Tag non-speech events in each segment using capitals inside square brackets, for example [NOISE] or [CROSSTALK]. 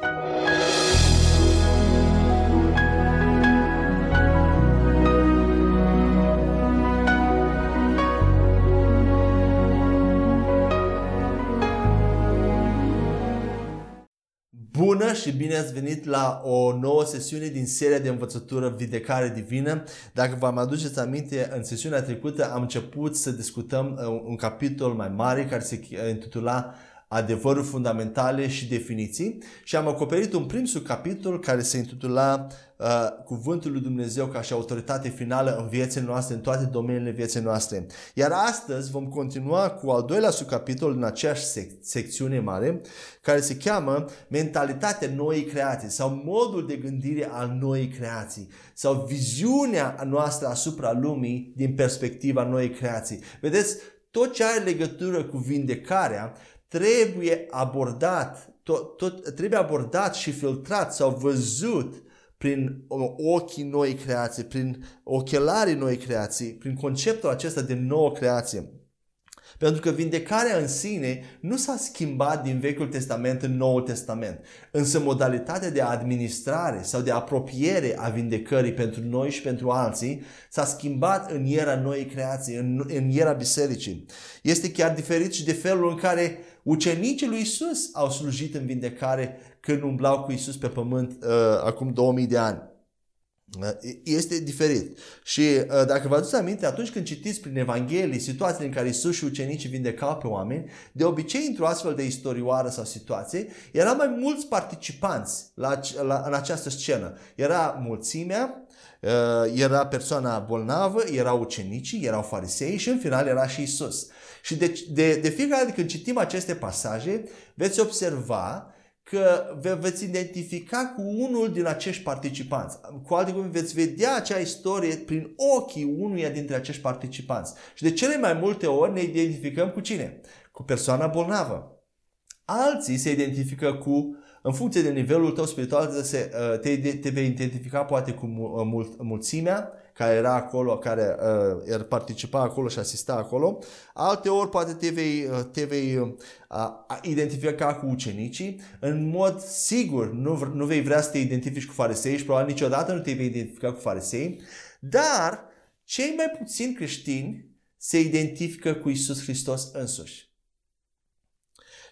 Bună și bine ați venit la o nouă sesiune din seria de învățătură Vindecare Divină. Dacă vă mai aduceți aminte, în sesiunea trecută am început să discutăm uh, un capitol mai mare care se intitula adevăruri fundamentale și definiții și am acoperit un prim subcapitol care se intitula uh, Cuvântul lui Dumnezeu ca și autoritate finală în viețile noastre, în toate domeniile vieții noastre. Iar astăzi vom continua cu al doilea subcapitol în aceeași sec- secțiune mare care se cheamă Mentalitatea noii creații sau modul de gândire al noii creații sau viziunea noastră asupra lumii din perspectiva noii creații. Vedeți, tot ce are legătură cu vindecarea trebuie abordat, tot, tot, trebuie abordat și filtrat sau văzut prin ochii noi creații, prin ochelarii noi creații, prin conceptul acesta de nouă creație. Pentru că vindecarea în sine nu s-a schimbat din Vechiul Testament în Noul Testament. Însă modalitatea de administrare sau de apropiere a vindecării pentru noi și pentru alții s-a schimbat în era noii creații, în, în era bisericii. Este chiar diferit și de felul în care ucenicii lui Isus au slujit în vindecare când umblau cu Isus pe pământ uh, acum 2000 de ani. Uh, este diferit. Și uh, dacă vă aduceți aminte, atunci când citiți prin Evanghelie situațiile în care Isus și ucenicii vindecau pe oameni, de obicei într-o astfel de istorioară sau situație, erau mai mulți participanți la, la, în această scenă. Era mulțimea, uh, era persoana bolnavă, erau ucenicii, erau farisei și în final era și Isus. Și de, de, de fiecare dată când citim aceste pasaje, veți observa că vă veți identifica cu unul din acești participanți. Cu alte cuvinte, veți vedea acea istorie prin ochii unuia dintre acești participanți. Și de cele mai multe ori ne identificăm cu cine? Cu persoana bolnavă. Alții se identifică cu în funcție de nivelul tău spiritual, te, te vei identifica poate cu mulțimea, care era acolo, care uh, participa acolo și asista acolo. Alte ori poate te vei, uh, te vei uh, identifica cu ucenicii. În mod sigur nu, nu vei vrea să te identifici cu farisei și probabil niciodată nu te vei identifica cu farisei. Dar cei mai puțini creștini se identifică cu Isus Hristos însuși.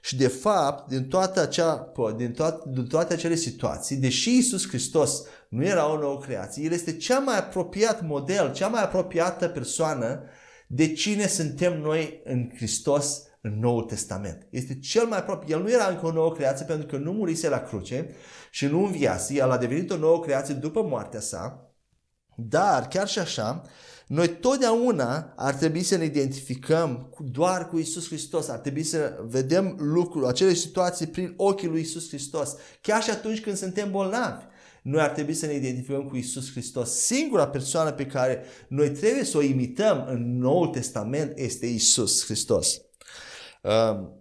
Și de fapt, din toată acea, din, toate, din toate acele situații, deși Isus Hristos nu era o nouă creație, El este cea mai apropiat model, cea mai apropiată persoană de cine suntem noi în Hristos în Noul Testament. Este cel mai apropiat. El nu era încă o nouă creație pentru că nu murise la cruce și nu înviase. El a devenit o nouă creație după moartea sa. Dar, chiar și așa, noi totdeauna ar trebui să ne identificăm cu, doar cu Isus Hristos. Ar trebui să vedem lucruri, acele situații prin ochii lui Isus Hristos. Chiar și atunci când suntem bolnavi. Noi ar trebui să ne identificăm cu Isus Hristos. Singura persoană pe care noi trebuie să o imităm în Noul Testament este Isus Hristos. Um,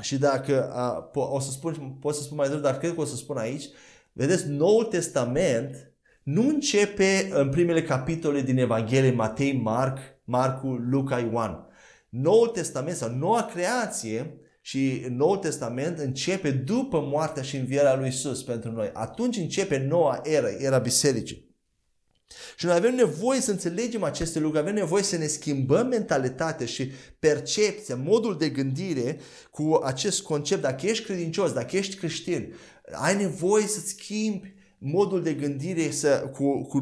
și dacă uh, o să spun, pot să spun mai devreme, dar cred că o să spun aici, vedeți, Noul Testament nu începe în primele capitole din Evanghelie Matei, Marc, Marcu, Luca, Ioan. Noul Testament sau noua creație și Noul Testament începe după moartea și învierea lui Isus pentru noi. Atunci începe noua era, era bisericii. Și noi avem nevoie să înțelegem aceste lucruri, avem nevoie să ne schimbăm mentalitatea și percepția, modul de gândire cu acest concept. Dacă ești credincios, dacă ești creștin, ai nevoie să schimbi modul de gândire să, cu, cu,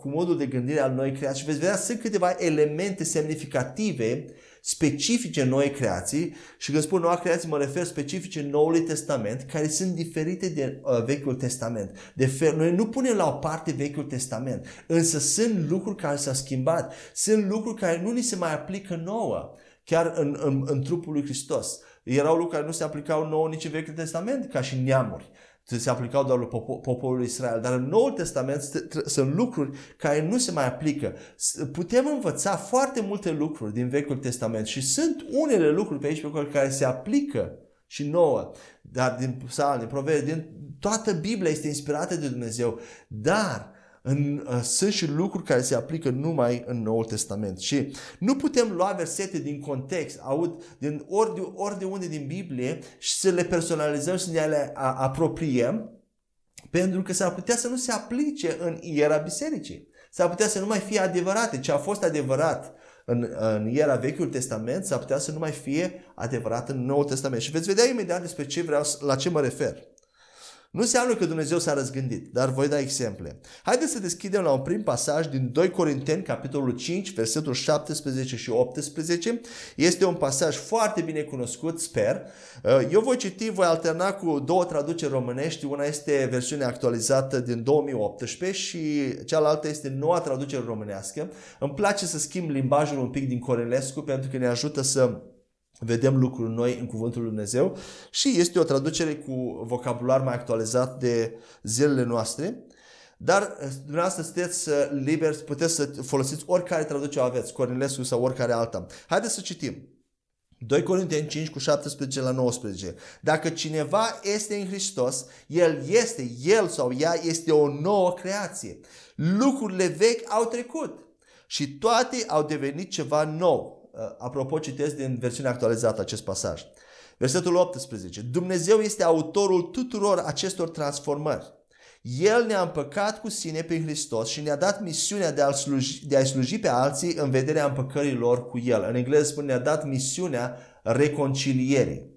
cu modul de gândire al noi creații și veți vedea sunt câteva elemente semnificative specifice noi creații și când spun noua creație mă refer specifice Noului Testament care sunt diferite de uh, Vechiul Testament. De fel, noi nu punem la o parte Vechiul Testament, însă sunt lucruri care s-au schimbat, sunt lucruri care nu ni se mai aplică nouă, chiar în, în, în trupul lui Hristos. Erau lucruri care nu se aplicau nouă nici în Vechiul Testament ca și neamuri se aplicau doar lui poporul Israel. Dar în Noul Testament sunt lucruri care nu se mai aplică. Putem învăța foarte multe lucruri din Vechiul Testament și sunt unele lucruri pe aici pe care se aplică și nouă, dar din psalmi, din proverbi, din toată Biblia este inspirată de Dumnezeu, dar în, uh, sunt și lucruri care se aplică numai în Noul Testament. Și nu putem lua versete din context, aud, din ori de, ori de unde din Biblie și să le personalizăm și să ne le apropiem, pentru că s-ar putea să nu se aplice în iera bisericii. S-ar putea să nu mai fie adevărate. Ce a fost adevărat în, în iera Vechiul Testament s-ar putea să nu mai fie adevărat în Noul Testament. Și veți vedea imediat despre ce vreau, la ce mă refer. Nu înseamnă că Dumnezeu s-a răzgândit, dar voi da exemple. Haideți să deschidem la un prim pasaj din 2 Corinteni, capitolul 5, versetul 17 și 18. Este un pasaj foarte bine cunoscut, sper. Uh, eu voi citi, voi alterna cu două traduceri românești. Una este versiunea actualizată din 2018 și cealaltă este noua traducere românească. Îmi place să schimb limbajul un pic din Corelescu pentru că ne ajută să vedem lucruri noi în Cuvântul Lui Dumnezeu și este o traducere cu vocabular mai actualizat de zilele noastre. Dar eh, dumneavoastră sunteți eh, liberi, puteți să folosiți oricare traducere aveți, Cornilescu sau oricare alta. Haideți să citim. 2 Corinteni 5 cu 17 la 19. Dacă cineva este în Hristos, el este, el sau ea este o nouă creație. Lucrurile vechi au trecut și toate au devenit ceva nou. Uh, apropo, citesc din versiunea actualizată acest pasaj. Versetul 18. Dumnezeu este autorul tuturor acestor transformări. El ne-a împăcat cu sine prin Hristos și ne-a dat misiunea de a sluji, de a sluji pe alții în vederea împăcării lor cu El. În engleză spune ne-a dat misiunea reconcilierii,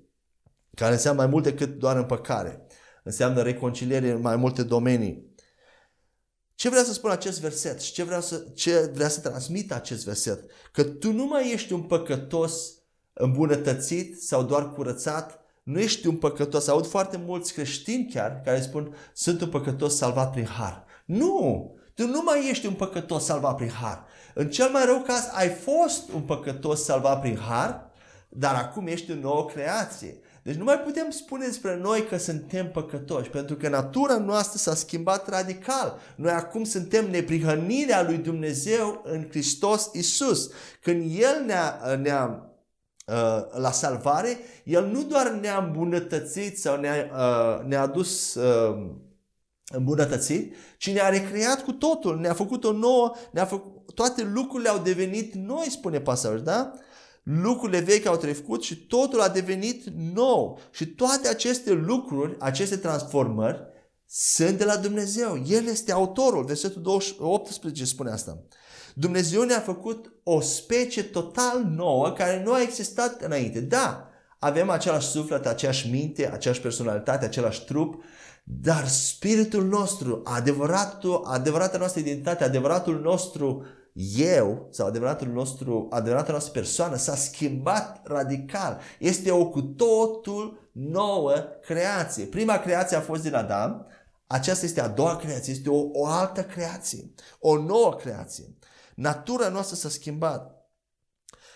care înseamnă mai mult decât doar împăcare. Înseamnă reconciliere în mai multe domenii. Ce vrea să spun acest verset și ce vrea să, ce vrea să transmită acest verset? Că tu nu mai ești un păcătos îmbunătățit sau doar curățat, nu ești un păcătos. Aud foarte mulți creștini chiar care spun sunt un păcătos salvat prin har. Nu! Tu nu mai ești un păcătos salvat prin har. În cel mai rău caz ai fost un păcătos salvat prin har, dar acum ești o nouă creație. Deci nu mai putem spune despre noi că suntem păcătoși, pentru că natura noastră s-a schimbat radical. Noi acum suntem neprihănirea lui Dumnezeu în Hristos Isus. Când El ne-a, ne-a uh, la salvare, El nu doar ne-a îmbunătățit sau ne-a, uh, ne-a adus uh, îmbunătățit, ci ne-a recreat cu totul, ne-a făcut o nouă, ne-a făcut, toate lucrurile au devenit noi, spune pasajul, da? Lucrurile vechi au trecut și totul a devenit nou. Și toate aceste lucruri, aceste transformări, sunt de la Dumnezeu. El este autorul. Versetul 18 spune asta. Dumnezeu ne-a făcut o specie total nouă care nu a existat înainte. Da, avem același suflet, aceeași minte, aceeași personalitate, același trup, dar spiritul nostru, adevăratul, adevărata noastră identitate, adevăratul nostru eu sau adevăratul nostru, adevărata noastră persoană s-a schimbat radical. Este o cu totul nouă creație. Prima creație a fost din Adam, aceasta este a doua creație, este o, o altă creație, o nouă creație. Natura noastră s-a schimbat.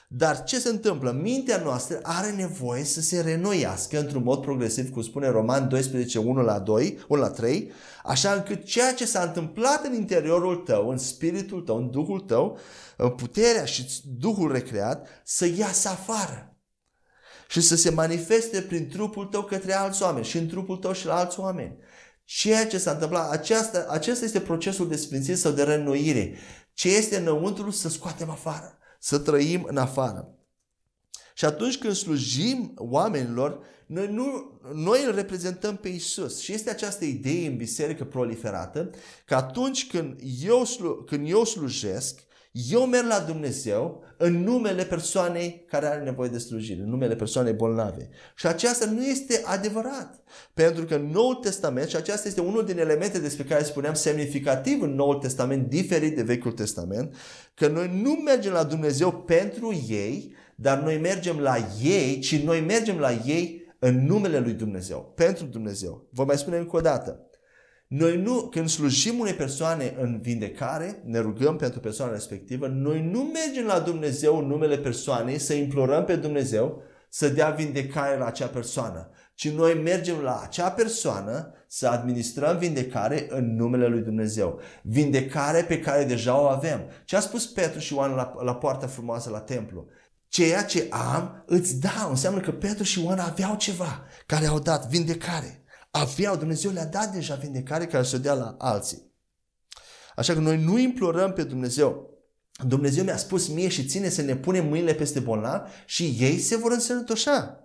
Dar ce se întâmplă? Mintea noastră are nevoie să se renoiască într-un mod progresiv, cum spune Roman 12, 1 la 2, 1 la 3, așa încât ceea ce s-a întâmplat în interiorul tău, în spiritul tău, în duhul tău, în puterea și duhul recreat, să iasă afară și să se manifeste prin trupul tău către alți oameni și în trupul tău și la alți oameni. Ceea ce s-a întâmplat, aceasta, acesta este procesul de sfințire sau de reînnoire. Ce este înăuntru să scoatem afară să trăim în afară. Și atunci când slujim oamenilor, noi, nu, noi îl reprezentăm pe Isus. Și este această idee în biserică proliferată că atunci când eu, slu, când eu slujesc, eu merg la Dumnezeu în numele persoanei care are nevoie de slujire, în numele persoanei bolnave. Și aceasta nu este adevărat. Pentru că în Noul Testament, și aceasta este unul din elemente despre care spuneam semnificativ în Noul Testament, diferit de Vechiul Testament, că noi nu mergem la Dumnezeu pentru ei, dar noi mergem la ei, ci noi mergem la ei în numele lui Dumnezeu, pentru Dumnezeu. Vă mai spune încă o dată. Noi nu, când slujim unei persoane în vindecare, ne rugăm pentru persoana respectivă, noi nu mergem la Dumnezeu în numele persoanei să implorăm pe Dumnezeu să dea vindecare la acea persoană, ci noi mergem la acea persoană să administrăm vindecare în numele lui Dumnezeu. Vindecare pe care deja o avem. Ce a spus Petru și Ioan la, la poarta frumoasă la templu? Ceea ce am îți dau. Înseamnă că Petru și Ioan aveau ceva care au dat vindecare aveau, Dumnezeu le-a dat deja vindecare care să dea la alții. Așa că noi nu implorăm pe Dumnezeu. Dumnezeu mi-a spus mie și ține să ne punem mâinile peste bolnavi și ei se vor însănătoșa.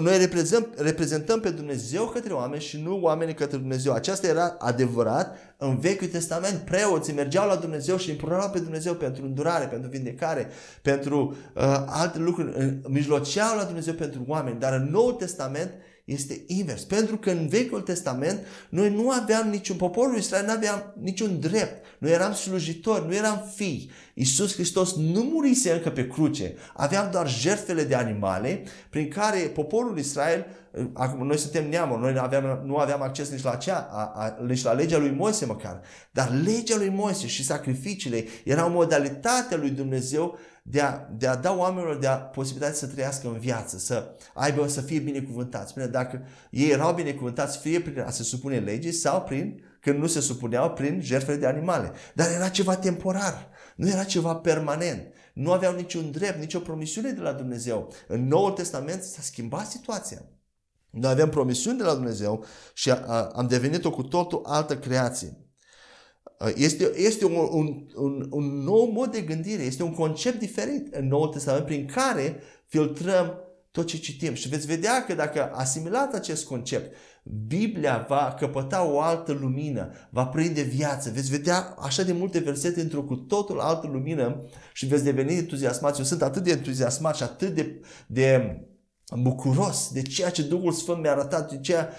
Noi reprezentăm, reprezentăm pe Dumnezeu către oameni și nu oamenii către Dumnezeu. Aceasta era adevărat în Vechiul Testament. Preoții mergeau la Dumnezeu și implorau pe Dumnezeu pentru îndurare, pentru vindecare, pentru uh, alte lucruri. Mijloceau la Dumnezeu pentru oameni. Dar în Noul Testament este invers. Pentru că în Vechiul Testament noi nu aveam niciun, poporul Israel nu aveam niciun drept. Noi eram slujitori, nu eram fii. Iisus Hristos nu murise încă pe cruce. Aveam doar jertfele de animale prin care poporul Israel, acum noi suntem neamuri, noi nu aveam, nu aveam acces nici la, acea, a, a, nici la legea lui Moise măcar. Dar legea lui Moise și sacrificiile erau modalitatea lui Dumnezeu de a, de a da oamenilor de a posibilitatea să trăiască în viață, să aibă, să fie binecuvântați. Bine, dacă ei erau binecuvântați fie prin a se supune legii sau prin, când nu se supuneau, prin jertfele de animale. Dar era ceva temporar, nu era ceva permanent. Nu aveau niciun drept, nicio promisiune de la Dumnezeu. În Noul Testament s-a schimbat situația. Noi avem promisiuni de la Dumnezeu și a, a, am devenit o cu totul altă creație. Uh, este, este un, un, un, un nou mod de gândire, este un concept diferit în Noul Testament prin care filtrăm tot ce citim. Și veți vedea că dacă asimilați acest concept, Biblia va căpăta o altă lumină, va prinde viață. Veți vedea așa de multe versete într-o cu totul altă lumină și veți deveni entuziasmați. Eu sunt atât de entuziasmat și atât de, de bucuros de ceea ce Duhul Sfânt mi-a arătat, de ceea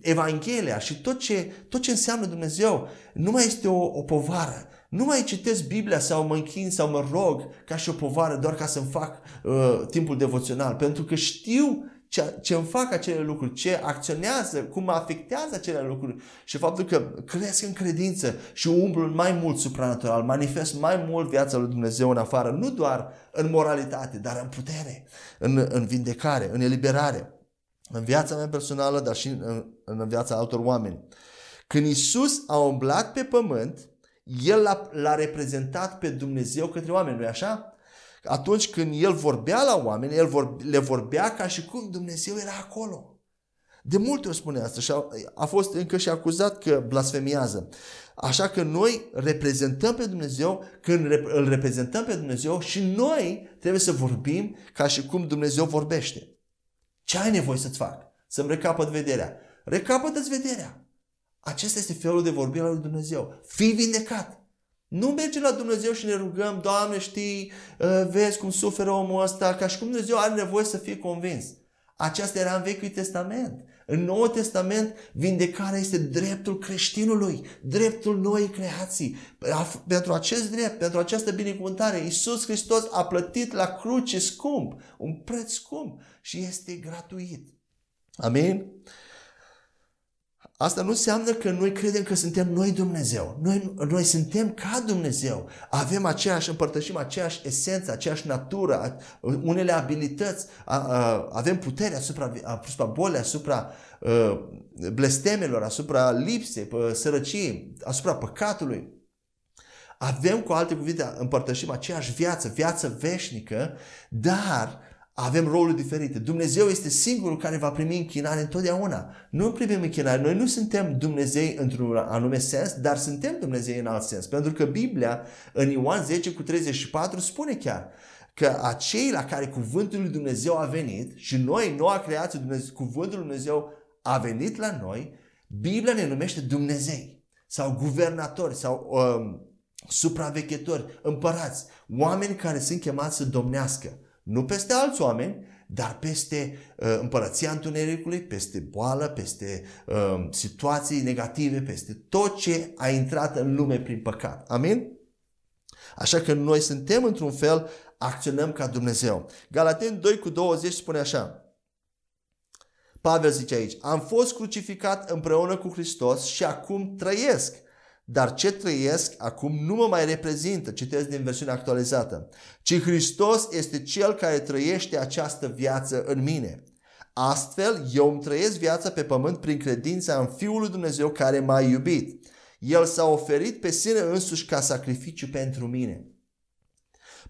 Evanghelia și tot ce, tot ce înseamnă Dumnezeu nu mai este o, o povară. Nu mai citesc Biblia sau mă închin sau mă rog ca și o povară doar ca să-mi fac uh, timpul devoțional. Pentru că știu ce, ce îmi fac acele lucruri, ce acționează, cum mă afectează acele lucruri și faptul că cresc în credință și umblu mai mult supranatural, manifest mai mult viața lui Dumnezeu în afară, nu doar în moralitate, dar în putere, în, în vindecare, în eliberare, în viața mea personală, dar și în, în viața altor oameni. Când Isus a umblat pe pământ, El l-a, l-a reprezentat pe Dumnezeu către oameni, nu-i așa? Atunci când el vorbea la oameni, el vor, le vorbea ca și cum Dumnezeu era acolo. De multe ori spune asta și a, a fost încă și acuzat că blasfemiază. Așa că noi reprezentăm pe Dumnezeu, când îl reprezentăm pe Dumnezeu și noi trebuie să vorbim ca și cum Dumnezeu vorbește. Ce ai nevoie să-ți fac? Să-mi recapăt vederea. Recapătă-ți vederea. Acesta este felul de vorbire al lui Dumnezeu. Fii vindecat. Nu merge la Dumnezeu și ne rugăm, Doamne, știi, uh, vezi cum suferă omul ăsta, ca și cum Dumnezeu are nevoie să fie convins. Aceasta era în Vechiul Testament. În Noul Testament, vindecarea este dreptul creștinului, dreptul noii creații. Pentru acest drept, pentru această binecuvântare, Iisus Hristos a plătit la cruce scump, un preț scump și este gratuit. Amin? Asta nu înseamnă că noi credem că suntem noi Dumnezeu. Noi, noi suntem ca Dumnezeu. Avem aceeași, împărtășim aceeași esență, aceeași natură, unele abilități, avem putere asupra, asupra bolii, asupra blestemelor, asupra lipsei, sărăciei, asupra păcatului. Avem, cu alte cuvinte, împărtășim aceeași viață, viață veșnică, dar avem roluri diferite. Dumnezeu este singurul care va primi închinare întotdeauna. Nu primim închinare. Noi nu suntem Dumnezei într-un anume sens, dar suntem Dumnezei în alt sens. Pentru că Biblia, în Ioan 10 cu 34, spune chiar că acei la care cuvântul lui Dumnezeu a venit și noi, noua creație, Dumnezeu, cuvântul lui Dumnezeu a venit la noi, Biblia ne numește Dumnezei sau guvernatori sau um, supraveghetori, împărați, oameni care sunt chemați să domnească. Nu peste alți oameni, dar peste uh, împărăția întunericului, peste boală, peste uh, situații negative, peste tot ce a intrat în lume prin păcat. Amin? Așa că noi suntem într-un fel, acționăm ca Dumnezeu. Galaten 2 cu 20 spune așa. Pavel zice aici, am fost crucificat împreună cu Hristos și acum trăiesc. Dar ce trăiesc acum nu mă mai reprezintă, citesc din versiunea actualizată, ci Hristos este Cel care trăiește această viață în mine. Astfel, eu îmi trăiesc viața pe pământ prin credința în Fiul lui Dumnezeu care m-a iubit. El s-a oferit pe sine însuși ca sacrificiu pentru mine.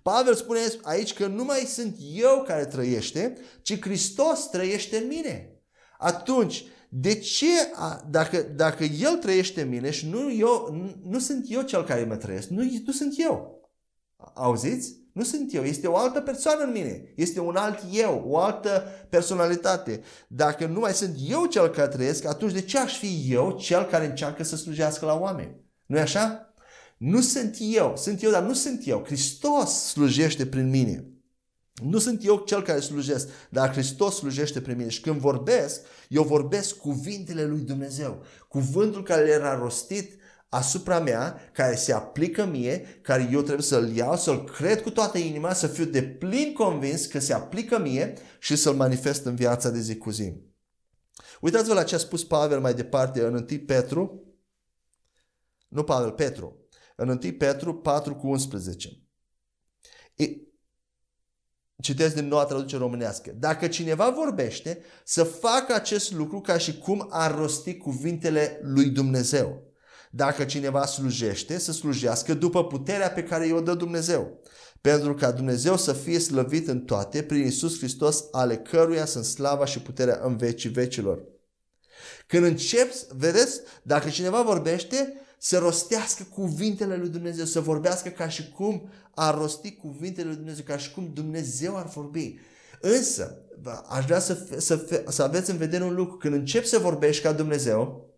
Pavel spune aici că nu mai sunt eu care trăiește, ci Hristos trăiește în mine. Atunci, De ce, dacă, dacă El trăiește în mine și nu, eu, nu, nu sunt eu cel care mă trăiesc, nu, nu sunt eu. Auziți? Nu sunt eu, este o altă persoană în mine. Este un alt eu, o altă personalitate. Dacă nu mai sunt eu cel care trăiesc, atunci de ce aș fi eu cel care încearcă să slujească la oameni? nu e așa? Nu sunt eu, sunt eu, dar nu sunt eu. Hristos slujește prin mine. Nu sunt eu cel care slujesc, dar Hristos slujește prin mine. Și când vorbesc, eu vorbesc cuvintele lui Dumnezeu. Cuvântul care era rostit asupra mea, care se aplică mie, care eu trebuie să-l iau, să-l cred cu toată inima, să fiu de plin convins că se aplică mie și să-l manifest în viața de zi cu zi. Uitați-vă la ce a spus Pavel mai departe în 1 Petru, nu Pavel, Petru, în 1 Petru 4 cu 11. E, Citesc din noua traducere românească. Dacă cineva vorbește, să facă acest lucru ca și cum ar rosti cuvintele lui Dumnezeu. Dacă cineva slujește, să slujească după puterea pe care i-o dă Dumnezeu. Pentru ca Dumnezeu să fie slăvit în toate prin Isus Hristos, ale căruia sunt slava și puterea în vecii vecilor. Când începi, vedeți, dacă cineva vorbește, să rostească cuvintele lui Dumnezeu, să vorbească ca și cum ar rosti cuvintele lui Dumnezeu, ca și cum Dumnezeu ar vorbi. Însă, aș vrea să, să, să aveți în vedere un lucru. Când începi să vorbești ca Dumnezeu,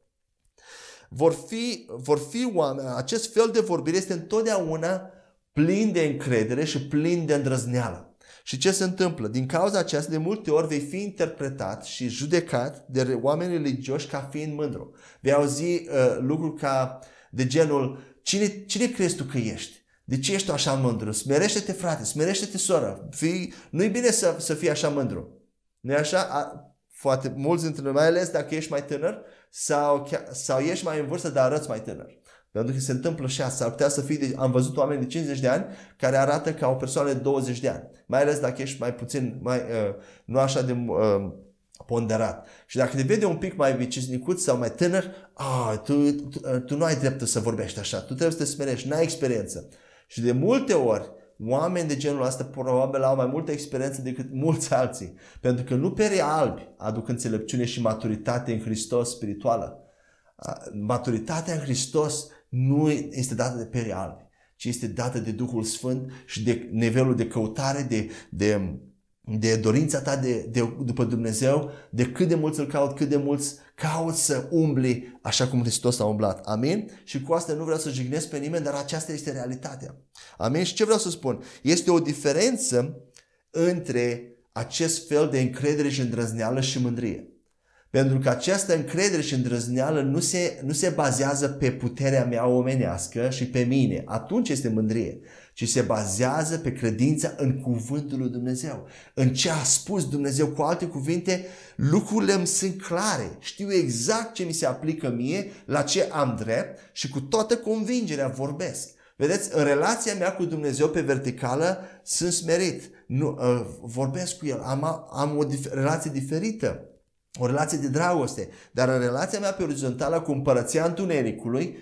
vor fi, vor fi oameni, acest fel de vorbire este întotdeauna plin de încredere și plin de îndrăzneală. Și ce se întâmplă? Din cauza aceasta, de multe ori vei fi interpretat și judecat de oameni religioși ca fiind mândru. Vei auzi uh, lucruri ca de genul, cine, cine crezi tu că ești? De ce ești tu așa mândru? Smerește-te, frate, smerește-te, soră. Fii, nu-i bine să, să fii așa mândru. nu e așa? A, foarte mulți dintre noi, mai ales dacă ești mai tânăr sau, sau ești mai în vârstă, dar arăți mai tânăr. Pentru că se întâmplă și asta. Ar putea să fii, de, am văzut oameni de 50 de ani care arată ca o persoană de 20 de ani. Mai ales dacă ești mai puțin, mai, uh, nu așa de uh, ponderat. Și dacă te vede un pic mai viciznicut sau mai tânăr, ah, tu, tu, tu nu ai dreptul să vorbești așa, tu trebuie să te smerești, n-ai experiență. Și de multe ori, oameni de genul ăsta probabil au mai multă experiență decât mulți alții. Pentru că nu perii albi aduc înțelepciune și maturitate în Hristos spirituală. Maturitatea în Hristos nu este dată de perii albi, ci este dată de Duhul Sfânt și de nivelul de căutare, de, de de dorința ta de, de, după Dumnezeu, de cât de mulți îl caut, cât de mulți caut să umbli așa cum Hristos a umblat. Amin? Și cu asta nu vreau să jignesc pe nimeni, dar aceasta este realitatea. Amin? Și ce vreau să spun? Este o diferență între acest fel de încredere și îndrăzneală și mândrie. Pentru că această încredere și îndrăzneală nu se, nu se bazează pe puterea mea omenească și pe mine. Atunci este mândrie ci se bazează pe credința în cuvântul lui Dumnezeu. În ce a spus Dumnezeu. Cu alte cuvinte, lucrurile îmi sunt clare. Știu exact ce mi se aplică mie, la ce am drept și cu toată convingerea vorbesc. Vedeți, în relația mea cu Dumnezeu pe verticală sunt smerit. Nu, uh, vorbesc cu El, am, am o dif- relație diferită. O relație de dragoste. Dar în relația mea pe orizontală cu împărăția întunericului,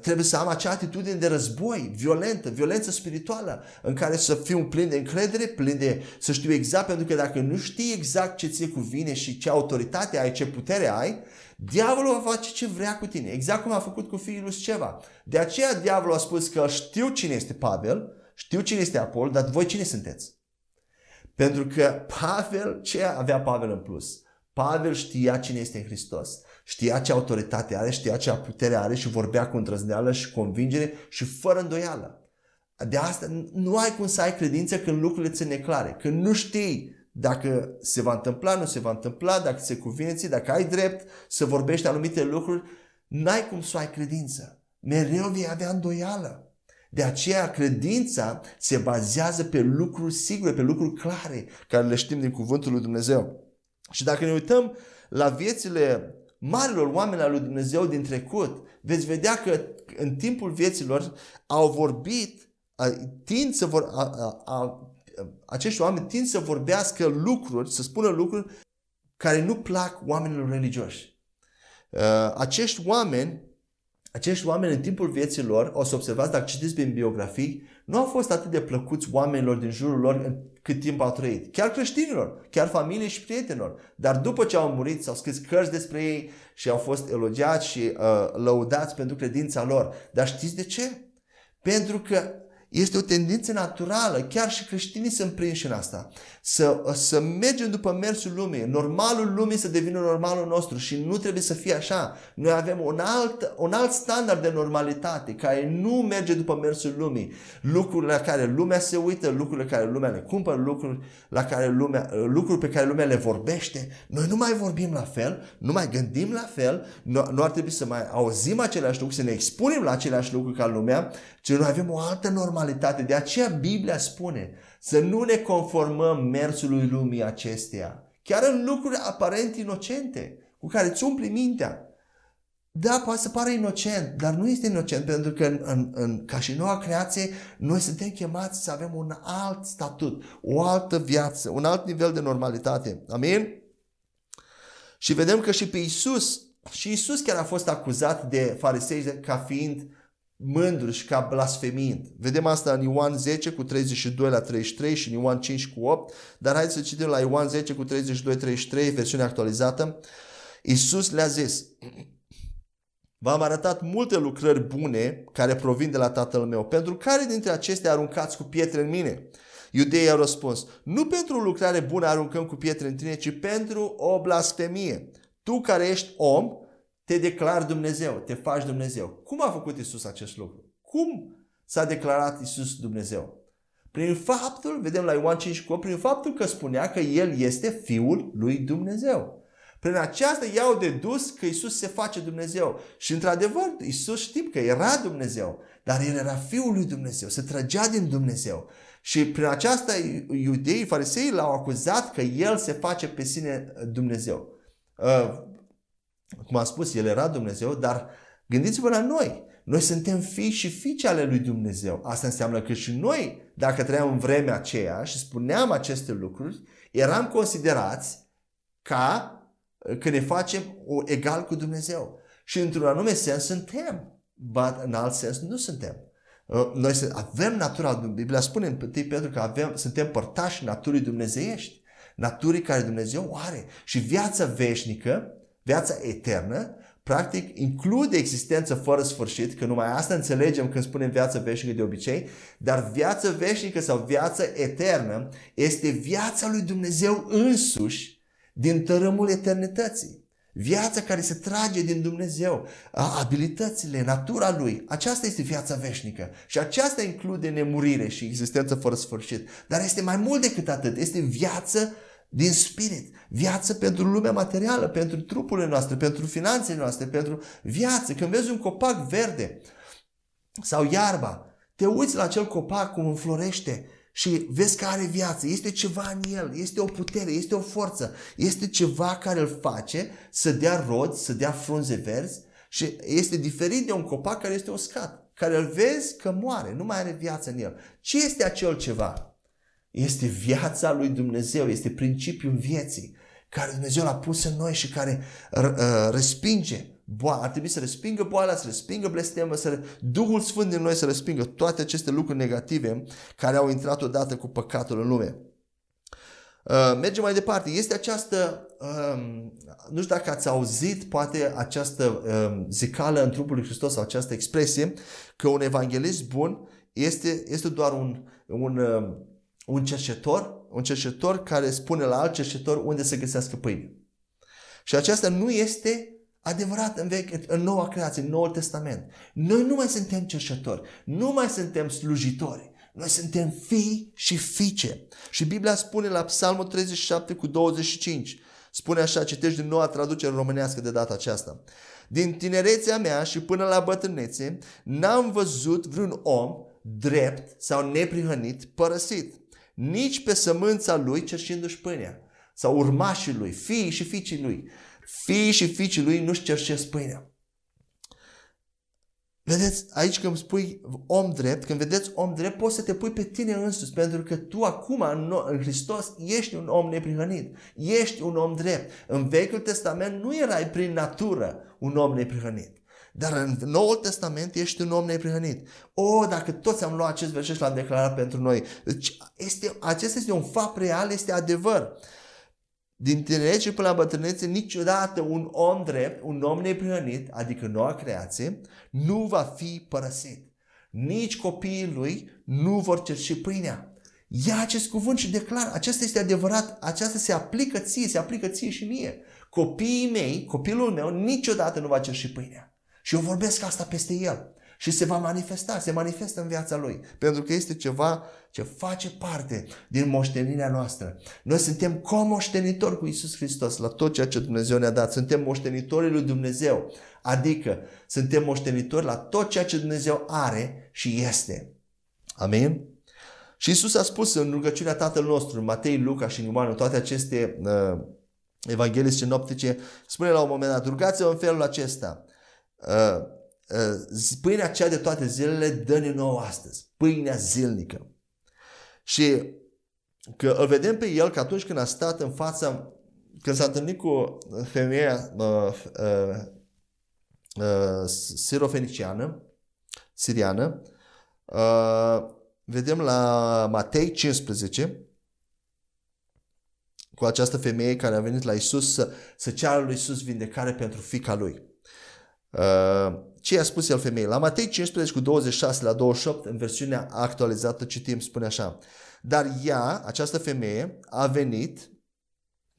Trebuie să am acea atitudine de război, violentă, violență spirituală, în care să fiu plin de încredere, plin de să știu exact, pentru că dacă nu știi exact ce ți cuvine și ce autoritate ai, ce putere ai, diavolul va face ce vrea cu tine, exact cum a făcut cu fiul lui Ceva. De aceea diavolul a spus că știu cine este Pavel, știu cine este Apol, dar voi cine sunteți? Pentru că Pavel, ce avea Pavel în plus? Pavel știa cine este în Hristos. Știa ce autoritate are, știa ce putere are și vorbea cu îndrăzneală și convingere și fără îndoială. De asta nu ai cum să ai credință când lucrurile ți neclare, când nu știi dacă se va întâmpla, nu se va întâmpla, dacă se cuvine ție, dacă ai drept să vorbești anumite lucruri, n-ai cum să ai credință. Mereu vei avea îndoială. De aceea credința se bazează pe lucruri sigure, pe lucruri clare, care le știm din cuvântul lui Dumnezeu. Și dacă ne uităm la viețile marilor oameni al lui Dumnezeu din trecut, veți vedea că în timpul vieților au vorbit, tind să vor, a, a, a, acești oameni tind să vorbească lucruri, să spună lucruri care nu plac oamenilor religioși. Acești oameni acești oameni în timpul vieții lor, o să observați dacă citiți prin biografii, nu au fost atât de plăcuți oamenilor din jurul lor cât timp au trăit. Chiar creștinilor, chiar familie și prietenilor. Dar după ce au murit, s-au scris cărți despre ei și au fost elogiați și uh, lăudați pentru credința lor. Dar știți de ce? Pentru că este o tendință naturală, chiar și creștinii sunt prinși în asta. Să, să mergem după mersul lumii, normalul lumii să devină normalul nostru și nu trebuie să fie așa. Noi avem un alt, un alt standard de normalitate care nu merge după mersul lumii. Lucrurile la care lumea se uită, lucrurile care lumea le cumpără, lucruri, la care lumea, lucruri pe care lumea le vorbește. Noi nu mai vorbim la fel, nu mai gândim la fel, nu, nu ar trebui să mai auzim aceleași lucruri, să ne expunem la aceleași lucruri ca lumea, ci noi avem o altă normalitate. De aceea Biblia spune să nu ne conformăm mersului lumii acesteia, chiar în lucruri aparent inocente, cu care îți umpli mintea. Da, poate să pare inocent, dar nu este inocent pentru că în, în, în, ca și noua creație noi suntem chemați să avem un alt statut, o altă viață, un alt nivel de normalitate. Amin? Și vedem că și pe Isus, și Isus chiar a fost acuzat de farisei ca fiind mândru și ca blasfemind. Vedem asta în Ioan 10 cu 32 la 33 și în Ioan 5 cu 8, dar haideți să citim la Ioan 10 cu 32-33, versiunea actualizată. Iisus le-a zis, V-am arătat multe lucrări bune care provin de la Tatăl meu. Pentru care dintre acestea aruncați cu pietre în mine? Iudeii au răspuns, nu pentru o lucrare bună aruncăm cu pietre în tine, ci pentru o blasfemie. Tu care ești om, te declari Dumnezeu, te faci Dumnezeu. Cum a făcut Isus acest lucru? Cum s-a declarat Isus Dumnezeu? Prin faptul, vedem la Ioan 5 prin faptul că spunea că El este Fiul lui Dumnezeu. Prin aceasta i-au dedus că Isus se face Dumnezeu. Și într-adevăr, Isus știm că era Dumnezeu, dar El era Fiul lui Dumnezeu, se trăgea din Dumnezeu. Și prin aceasta iudeii, farisei l-au acuzat că El se face pe sine Dumnezeu. Uh, cum am spus, El era Dumnezeu, dar gândiți-vă la noi. Noi suntem fii și fiice ale lui Dumnezeu. Asta înseamnă că și noi, dacă trăiam în vremea aceea și spuneam aceste lucruri, eram considerați ca că ne facem egal cu Dumnezeu. Și într-un anume sens suntem, dar în alt sens nu suntem. Uh, noi avem natura, Biblia spune în 1 Petru că avem, suntem părtași naturii dumnezeiești, naturii care Dumnezeu o are. Și viața veșnică Viața eternă, practic, include existență fără sfârșit, că numai asta înțelegem când spunem viață veșnică de obicei, dar viață veșnică sau viață eternă este viața lui Dumnezeu însuși din tărâmul eternității. Viața care se trage din Dumnezeu, abilitățile, natura Lui. Aceasta este viața veșnică. Și aceasta include nemurire și existență fără sfârșit. Dar este mai mult decât atât. Este viață din spirit. Viață pentru lumea materială, pentru trupurile noastre, pentru finanțele noastre, pentru viață. Când vezi un copac verde sau iarba, te uiți la acel copac cum înflorește și vezi că are viață, este ceva în el, este o putere, este o forță, este ceva care îl face să dea rod, să dea frunze verzi și este diferit de un copac care este uscat, care îl vezi că moare, nu mai are viață în el. Ce este acel ceva? Este viața lui Dumnezeu, este principiul vieții care Dumnezeu l-a pus în noi și care uh, respinge boala. Ar trebui să respingă boala, să respingă blestemă, să Duhul Sfânt din noi să respingă toate aceste lucruri negative care au intrat odată cu păcatul în lume. Uh, mergem mai departe. Este această, um, nu știu dacă ați auzit poate această um, zicală în trupul lui Hristos sau această expresie, că un evanghelist bun este, este doar un, un um, un cercetor, un cercetor care spune la alt cercetor unde să găsească pâine. Și aceasta nu este adevărat în, vechi, în noua creație, în Noul Testament. Noi nu mai suntem cercetori, nu mai suntem slujitori. Noi suntem fii și fiice. Și Biblia spune la Psalmul 37 cu 25, spune așa, citești din noua traducere românească de data aceasta. Din tinerețea mea și până la bătrânețe, n-am văzut vreun om drept sau neprihănit părăsit nici pe sămânța lui cerșindu-și pâinea. Sau urmașii lui, fiii și fiicii lui. Fiii și fiicii lui nu-și cerșesc pâinea. Vedeți, aici când spui om drept, când vedeți om drept, poți să te pui pe tine însuți, pentru că tu acum în, în Hristos ești un om neprihănit, ești un om drept. În Vechiul Testament nu erai prin natură un om neprihănit. Dar în Noul Testament ești un om neprihănit. O, dacă toți am luat acest verset și l-am declarat pentru noi. Deci, este, acesta este un fapt real, este adevăr. Din tinerețe până la bătrânețe, niciodată un om drept, un om neprihănit, adică noua creație, nu va fi părăsit. Nici copiii lui nu vor cerși pâinea. Ia acest cuvânt și declară, acesta este adevărat, aceasta se aplică ție, se aplică ție și mie. Copiii mei, copilul meu, niciodată nu va cerși pâinea. Și eu vorbesc asta peste el. Și se va manifesta, se manifestă în viața lui. Pentru că este ceva ce face parte din moștenirea noastră. Noi suntem comoștenitori cu Isus Hristos la tot ceea ce Dumnezeu ne-a dat. Suntem moștenitorii lui Dumnezeu. Adică suntem moștenitori la tot ceea ce Dumnezeu are și este. Amin? Și Isus a spus în rugăciunea Tatăl nostru, în Matei, Luca și în Ioan, toate aceste uh, evanghelii sinoptice, spune la un moment dat, rugați-vă în felul acesta. Uh, uh, pâinea cea de toate zilele dă-ne nouă astăzi. Pâinea zilnică. Și că îl vedem pe el că atunci când a stat în fața, când s-a întâlnit cu femeia uh, uh, uh, sirofeniciană, siriană, uh, vedem la Matei 15, cu această femeie care a venit la Isus să, să ceară lui Isus vindecare pentru fica lui. Uh, ce a spus el femeii? La Matei 15 cu 26 la 28, în versiunea actualizată, citim, spune așa. Dar ea, această femeie, a venit,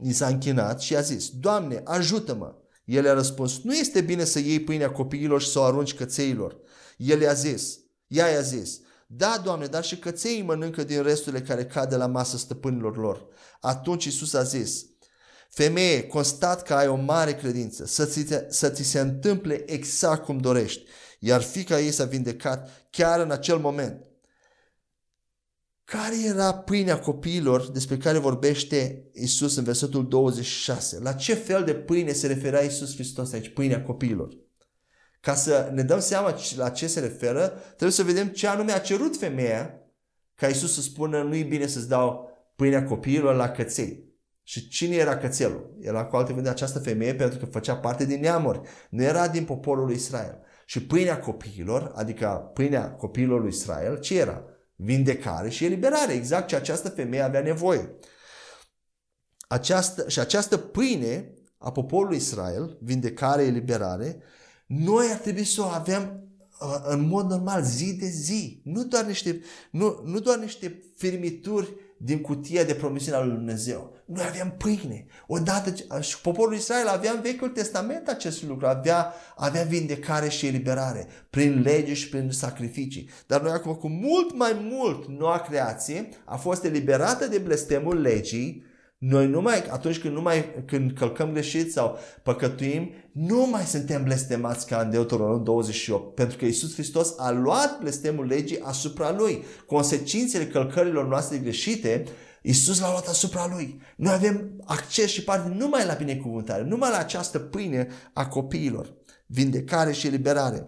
i s-a închinat și a zis, Doamne, ajută-mă! El a răspuns, nu este bine să iei pâinea copiilor și să o arunci cățeilor. El i-a zis, ea i-a zis, da, Doamne, dar și căței mănâncă din resturile care cad de la masă stăpânilor lor. Atunci Isus a zis, Femeie, constat că ai o mare credință, să ți, te, să ți se întâmple exact cum dorești. Iar fica ei s-a vindecat chiar în acel moment. Care era pâinea copiilor despre care vorbește Isus în versetul 26? La ce fel de pâine se referea Isus Hristos aici, pâinea copiilor? Ca să ne dăm seama la ce se referă, trebuie să vedem ce anume a cerut femeia ca Isus să spună nu e bine să-ți dau pâinea copiilor la căței. Și cine era cățelul? Era cu alte cuvinte această femeie pentru că făcea parte din neamuri. Nu era din poporul lui Israel. Și pâinea copiilor, adică pâinea copiilor lui Israel, ce era? Vindecare și eliberare, exact ce această femeie avea nevoie. Această, și această pâine a poporului Israel, vindecare, eliberare, noi ar trebui să o avem uh, în mod normal, zi de zi. Nu doar niște, nu, nu doar niște firmituri din cutia de promisiune a lui Dumnezeu. Noi avem pâine. Odată, și poporul Israel avea în Vechiul Testament acest lucru, avea, avea vindecare și eliberare prin lege și prin sacrificii. Dar noi acum cu mult mai mult noua creație a fost eliberată de blestemul legii noi nu mai, atunci când, nu mai, când călcăm greșit sau păcătuim, nu mai suntem blestemați ca în Deuteronom 28, pentru că Isus Hristos a luat blestemul legii asupra Lui. Consecințele călcărilor noastre greșite, Isus l-a luat asupra Lui. Noi avem acces și parte numai la binecuvântare, numai la această pâine a copiilor, vindecare și eliberare.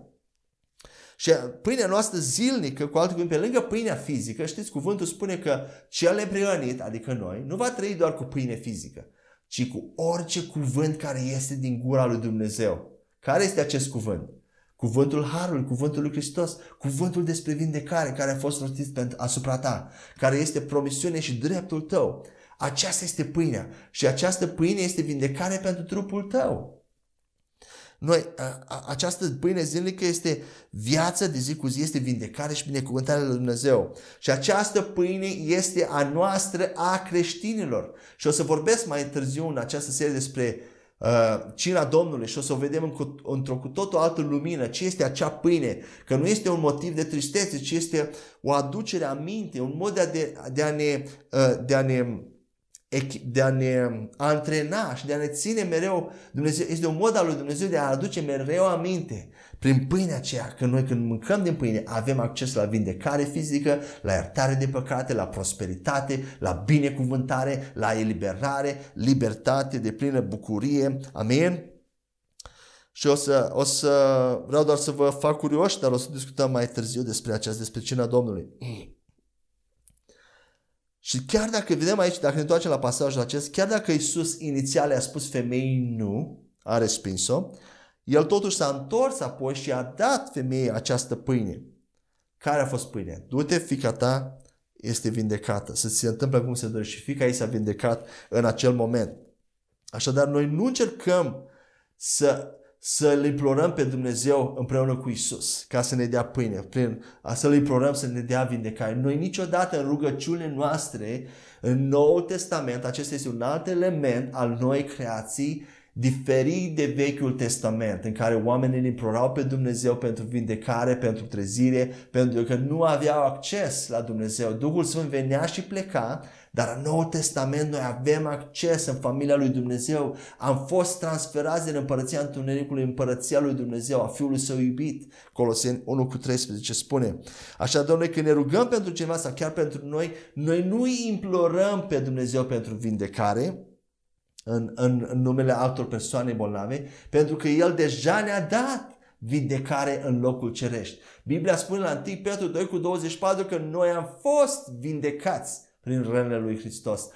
Și pâinea noastră zilnică, cu alte cuvinte, pe lângă pâinea fizică, știți, cuvântul spune că cel neprihănit, adică noi, nu va trăi doar cu pâine fizică, ci cu orice cuvânt care este din gura lui Dumnezeu. Care este acest cuvânt? Cuvântul Harului, cuvântul lui Hristos, cuvântul despre vindecare care a fost rostit pentru asupra ta, care este promisiune și dreptul tău. Aceasta este pâinea și această pâine este vindecare pentru trupul tău. Noi, a, a, această pâine zilnică este viața de zi cu zi, este vindecare și binecuvântarea lui Dumnezeu. Și această pâine este a noastră, a creștinilor. Și o să vorbesc mai târziu în această serie despre uh, cina Domnului și o să o vedem într-o cu totul altă lumină. Ce este acea pâine? Că nu este un motiv de tristețe, ci este o aducere a minte, un mod de a, de, de a ne, uh, de a ne de a ne antrena și de a ne ține mereu, Dumnezeu, este un mod al lui Dumnezeu de a aduce mereu aminte prin pâinea aceea, că noi când mâncăm din pâine avem acces la vindecare fizică, la iertare de păcate, la prosperitate, la binecuvântare, la eliberare, libertate, de plină bucurie. Amin? Și o să, o să vreau doar să vă fac curioși, dar o să discutăm mai târziu despre aceasta, despre cina Domnului. Și chiar dacă vedem aici, dacă ne întoarcem la pasajul acesta, chiar dacă Isus inițial a spus femeii nu, a respins-o, El totuși s-a întors apoi și a dat femeii această pâine. Care a fost pâinea? Du-te, fica ta este vindecată. Să se întâmple cum se dorește. Și fica ei s-a vindecat în acel moment. Așadar, noi nu încercăm să să-L implorăm pe Dumnezeu împreună cu Isus ca să ne dea pâine, prin a să-L implorăm să ne dea vindecare. Noi niciodată în rugăciunile noastre, în Noul Testament, acesta este un alt element al noi creații, diferit de Vechiul Testament, în care oamenii îl implorau pe Dumnezeu pentru vindecare, pentru trezire, pentru că nu aveau acces la Dumnezeu. Duhul Sfânt venea și pleca, dar în Noul Testament noi avem acces în familia lui Dumnezeu. Am fost transferați din împărăția întunericului în împărăția lui Dumnezeu, a Fiului Său iubit. Coloseni 1 cu 13 spune. Așa, Doamne, când ne rugăm pentru ceva sau chiar pentru noi, noi nu îi implorăm pe Dumnezeu pentru vindecare, în, în, în numele altor persoane bolnave, pentru că El deja ne-a dat vindecare în locul cerești. Biblia spune la 1 Petru 2 cu 24 că noi am fost vindecați prin rănile lui Hristos.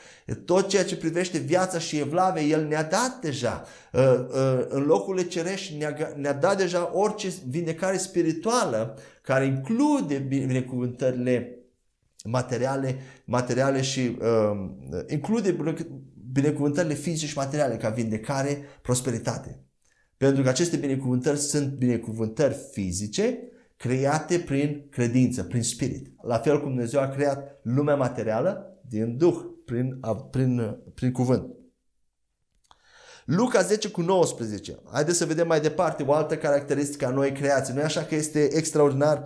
Tot ceea ce privește viața și evlave, El ne-a dat deja. Uh, uh, în locurile cerești ne-a, ne-a dat deja orice vindecare spirituală care include binecuvântările materiale, materiale și uh, include binecuvântările fizice și materiale ca vindecare, prosperitate. Pentru că aceste binecuvântări sunt binecuvântări fizice create prin credință, prin spirit. La fel cum Dumnezeu a creat lumea materială din Duh, prin, prin, prin cuvânt. Luca 10 cu 19. Haideți să vedem mai departe o altă caracteristică a noi creații. Nu așa că este extraordinar?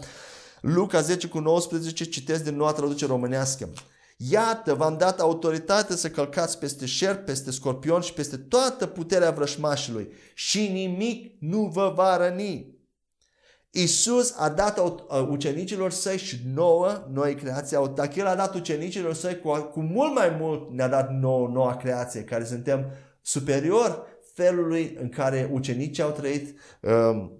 Luca 10 cu 19 citesc din noua traducere românească. Iată, v-am dat autoritate să călcați peste șerpi, peste scorpion și peste toată puterea vrășmașului și nimic nu vă va răni. Isus a dat ucenicilor săi și nouă, noi creație, dacă El a dat ucenicilor săi, cu, cu mult mai mult ne-a dat nouă, noua creație, care suntem superior felului în care ucenicii au trăit, um,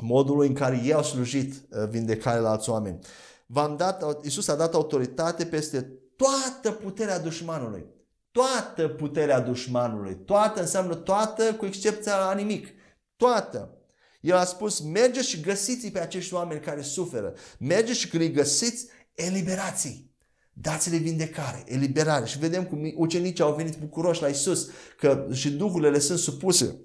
modului în care ei au slujit uh, vindecarea la alți oameni. V-am dat, Isus a dat autoritate peste toată puterea dușmanului. Toată puterea dușmanului. Toată înseamnă toată cu excepția la nimic. Toată. El a spus, mergeți și găsiți pe acești oameni care suferă. Mergeți și când îi găsiți, eliberați Dați-le vindecare, eliberare. Și vedem cum ucenicii au venit bucuroși la Isus, că și duhurile le sunt supuse.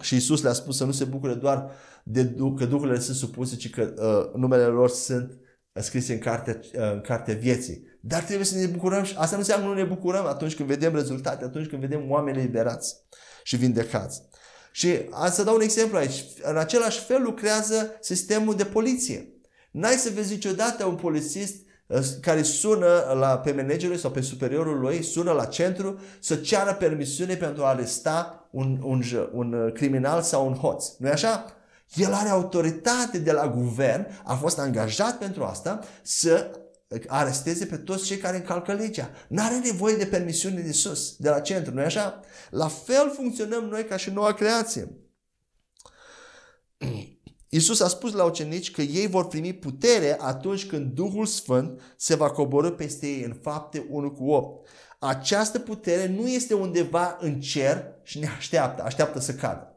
Și Isus le-a spus să nu se bucure doar de că duhurile sunt supuse, ci că uh, numele lor sunt scrise în cartea, uh, în cartea vieții. Dar trebuie să ne bucurăm și asta nu înseamnă nu ne bucurăm atunci când vedem rezultate, atunci când vedem oameni liberați și vindecați. Și să dau un exemplu aici. În același fel lucrează sistemul de poliție. N-ai să vezi niciodată un polițist uh, care sună la, pe managerul sau pe superiorul lui, sună la centru să ceară permisiune pentru a aresta un, un, un criminal sau un hoț. nu așa? El are autoritate de la guvern, a fost angajat pentru asta să aresteze pe toți cei care încalcă legea. Nu are nevoie de permisiune de sus, de la centru, nu așa? La fel funcționăm noi ca și noua creație. [CLEARS THROAT] Iisus a spus la ucenici că ei vor primi putere atunci când Duhul Sfânt se va coborâ peste ei în fapte 1 cu 8. Această putere nu este undeva în cer și ne așteaptă, așteaptă să cadă.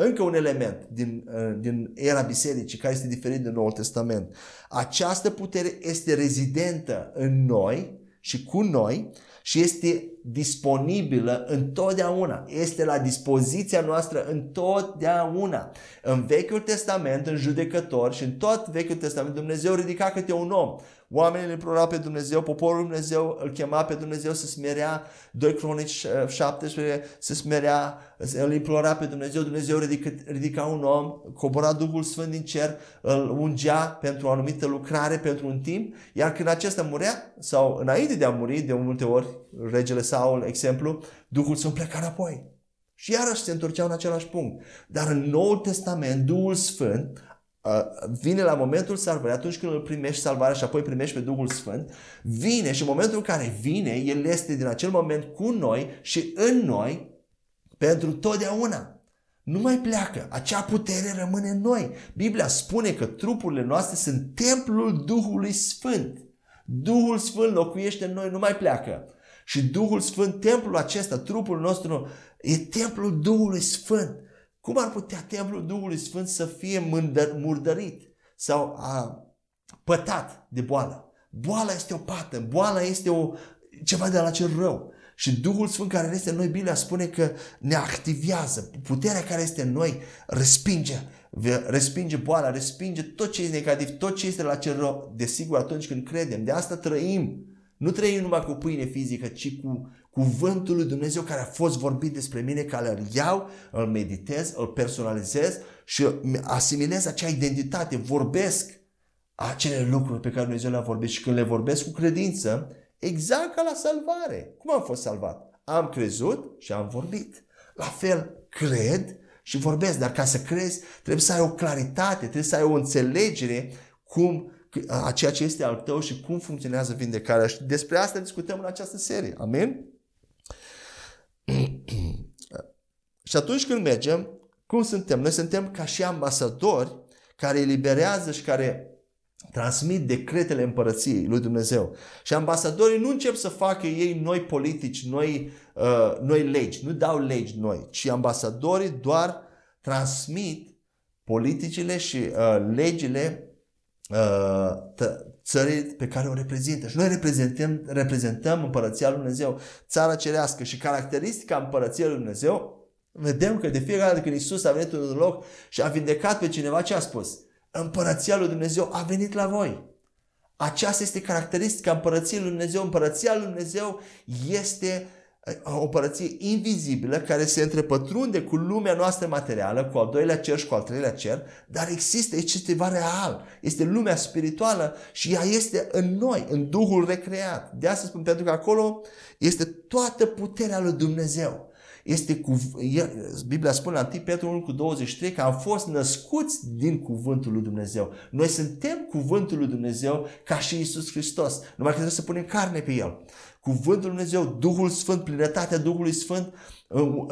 Încă un element din, uh, din era bisericii care este diferit de Noul Testament. Această putere este rezidentă în noi și cu noi și este disponibilă întotdeauna. Este la dispoziția noastră întotdeauna. În Vechiul Testament, în judecător și în tot Vechiul Testament, Dumnezeu ridica câte un om Oamenii îl implorau pe Dumnezeu, poporul Dumnezeu îl chema pe Dumnezeu să smerea, 2 Cronici 17 să smerea, îl implora pe Dumnezeu, Dumnezeu ridica, ridica un om, cobora Duhul Sfânt din cer, îl ungea pentru o anumită lucrare, pentru un timp, iar când acesta murea, sau înainte de a muri, de multe ori, regele Saul, exemplu, Duhul Sfânt pleca înapoi. Și iarăși se întorceau în același punct. Dar în Noul Testament, Duhul Sfânt vine la momentul salvării, atunci când îl primești salvarea și apoi primești pe Duhul Sfânt, vine și în momentul în care vine, El este din acel moment cu noi și în noi pentru totdeauna. Nu mai pleacă. Acea putere rămâne în noi. Biblia spune că trupurile noastre sunt templul Duhului Sfânt. Duhul Sfânt locuiește în noi, nu mai pleacă. Și Duhul Sfânt, templul acesta, trupul nostru, e templul Duhului Sfânt Cum ar putea templul Duhului Sfânt să fie murdărit sau a, pătat de boală? Boala este o pată, boala este o, ceva de la cel rău. Și Duhul Sfânt care este în noi, Biblia spune că ne activează. Puterea care este în noi respinge, respinge boala, respinge tot ce este negativ, tot ce este la cel rău. Desigur, atunci când credem, de asta trăim. Nu trăim numai cu pâine fizică, ci cu cuvântul lui Dumnezeu care a fost vorbit despre mine, care îl iau, îl meditez, îl personalizez și asimilez acea identitate, vorbesc acele lucruri pe care Dumnezeu le-a vorbit și când le vorbesc cu credință, exact ca la salvare. Cum am fost salvat? Am crezut și am vorbit. La fel, cred și vorbesc, dar ca să crezi trebuie să ai o claritate, trebuie să ai o înțelegere cum a ceea ce este al tău și cum funcționează vindecarea. Și despre asta discutăm în această serie. Amin? Și atunci când mergem, cum suntem? Noi suntem ca și ambasadori care eliberează și care transmit decretele împărăției lui Dumnezeu. Și ambasadorii nu încep să facă ei noi politici, noi, uh, noi legi, nu dau legi noi, ci ambasadorii doar transmit politicile și uh, legile uh, țării pe care o reprezintă. Și noi reprezentăm, reprezentăm împărăția lui Dumnezeu, țara cerească și caracteristica împărăției lui Dumnezeu vedem că de fiecare dată când Isus a venit în loc și a vindecat pe cineva, ce a spus? Împărăția lui Dumnezeu a venit la voi. Aceasta este caracteristica împărăției lui Dumnezeu. Împărăția lui Dumnezeu este uh, o împărăție invizibilă care se întrepătrunde cu lumea noastră materială, cu al doilea cer și cu al treilea cer, dar există, este ceva real. Este lumea spirituală și ea este în noi, în Duhul recreat. De asta spun, pentru că acolo este toată puterea lui Dumnezeu este cu, Biblia spune la 1 Petru 1 cu 23 că am fost născuți din cuvântul lui Dumnezeu. Noi suntem cuvântul lui Dumnezeu ca și Isus Hristos. Numai că trebuie să punem carne pe El. Cuvântul lui Dumnezeu, Duhul Sfânt, plinătatea Duhului Sfânt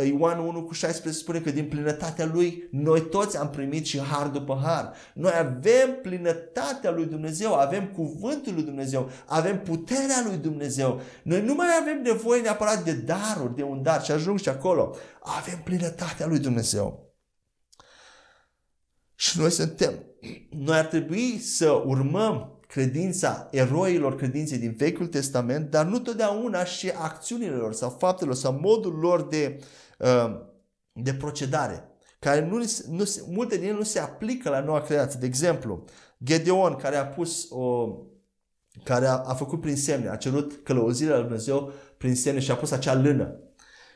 Ioan 1 cu 16 spune că din plinătatea Lui noi toți am primit și har după har. Noi avem plinătatea Lui Dumnezeu, avem cuvântul Lui Dumnezeu, avem puterea Lui Dumnezeu. Noi nu mai avem nevoie neapărat de daruri, de un dar și ajung și acolo. Avem plinătatea Lui Dumnezeu. Și noi suntem, noi ar trebui să urmăm credința eroilor credinței din Vechiul Testament, dar nu totdeauna și acțiunile lor sau faptele lor sau modul lor de, uh, de procedare, care nu, nu, multe din ele nu se aplică la noua creație. De exemplu, Gedeon, care a pus o, care a, a făcut prin semne, a cerut călăuzirea lui Dumnezeu prin semne și a pus acea lână.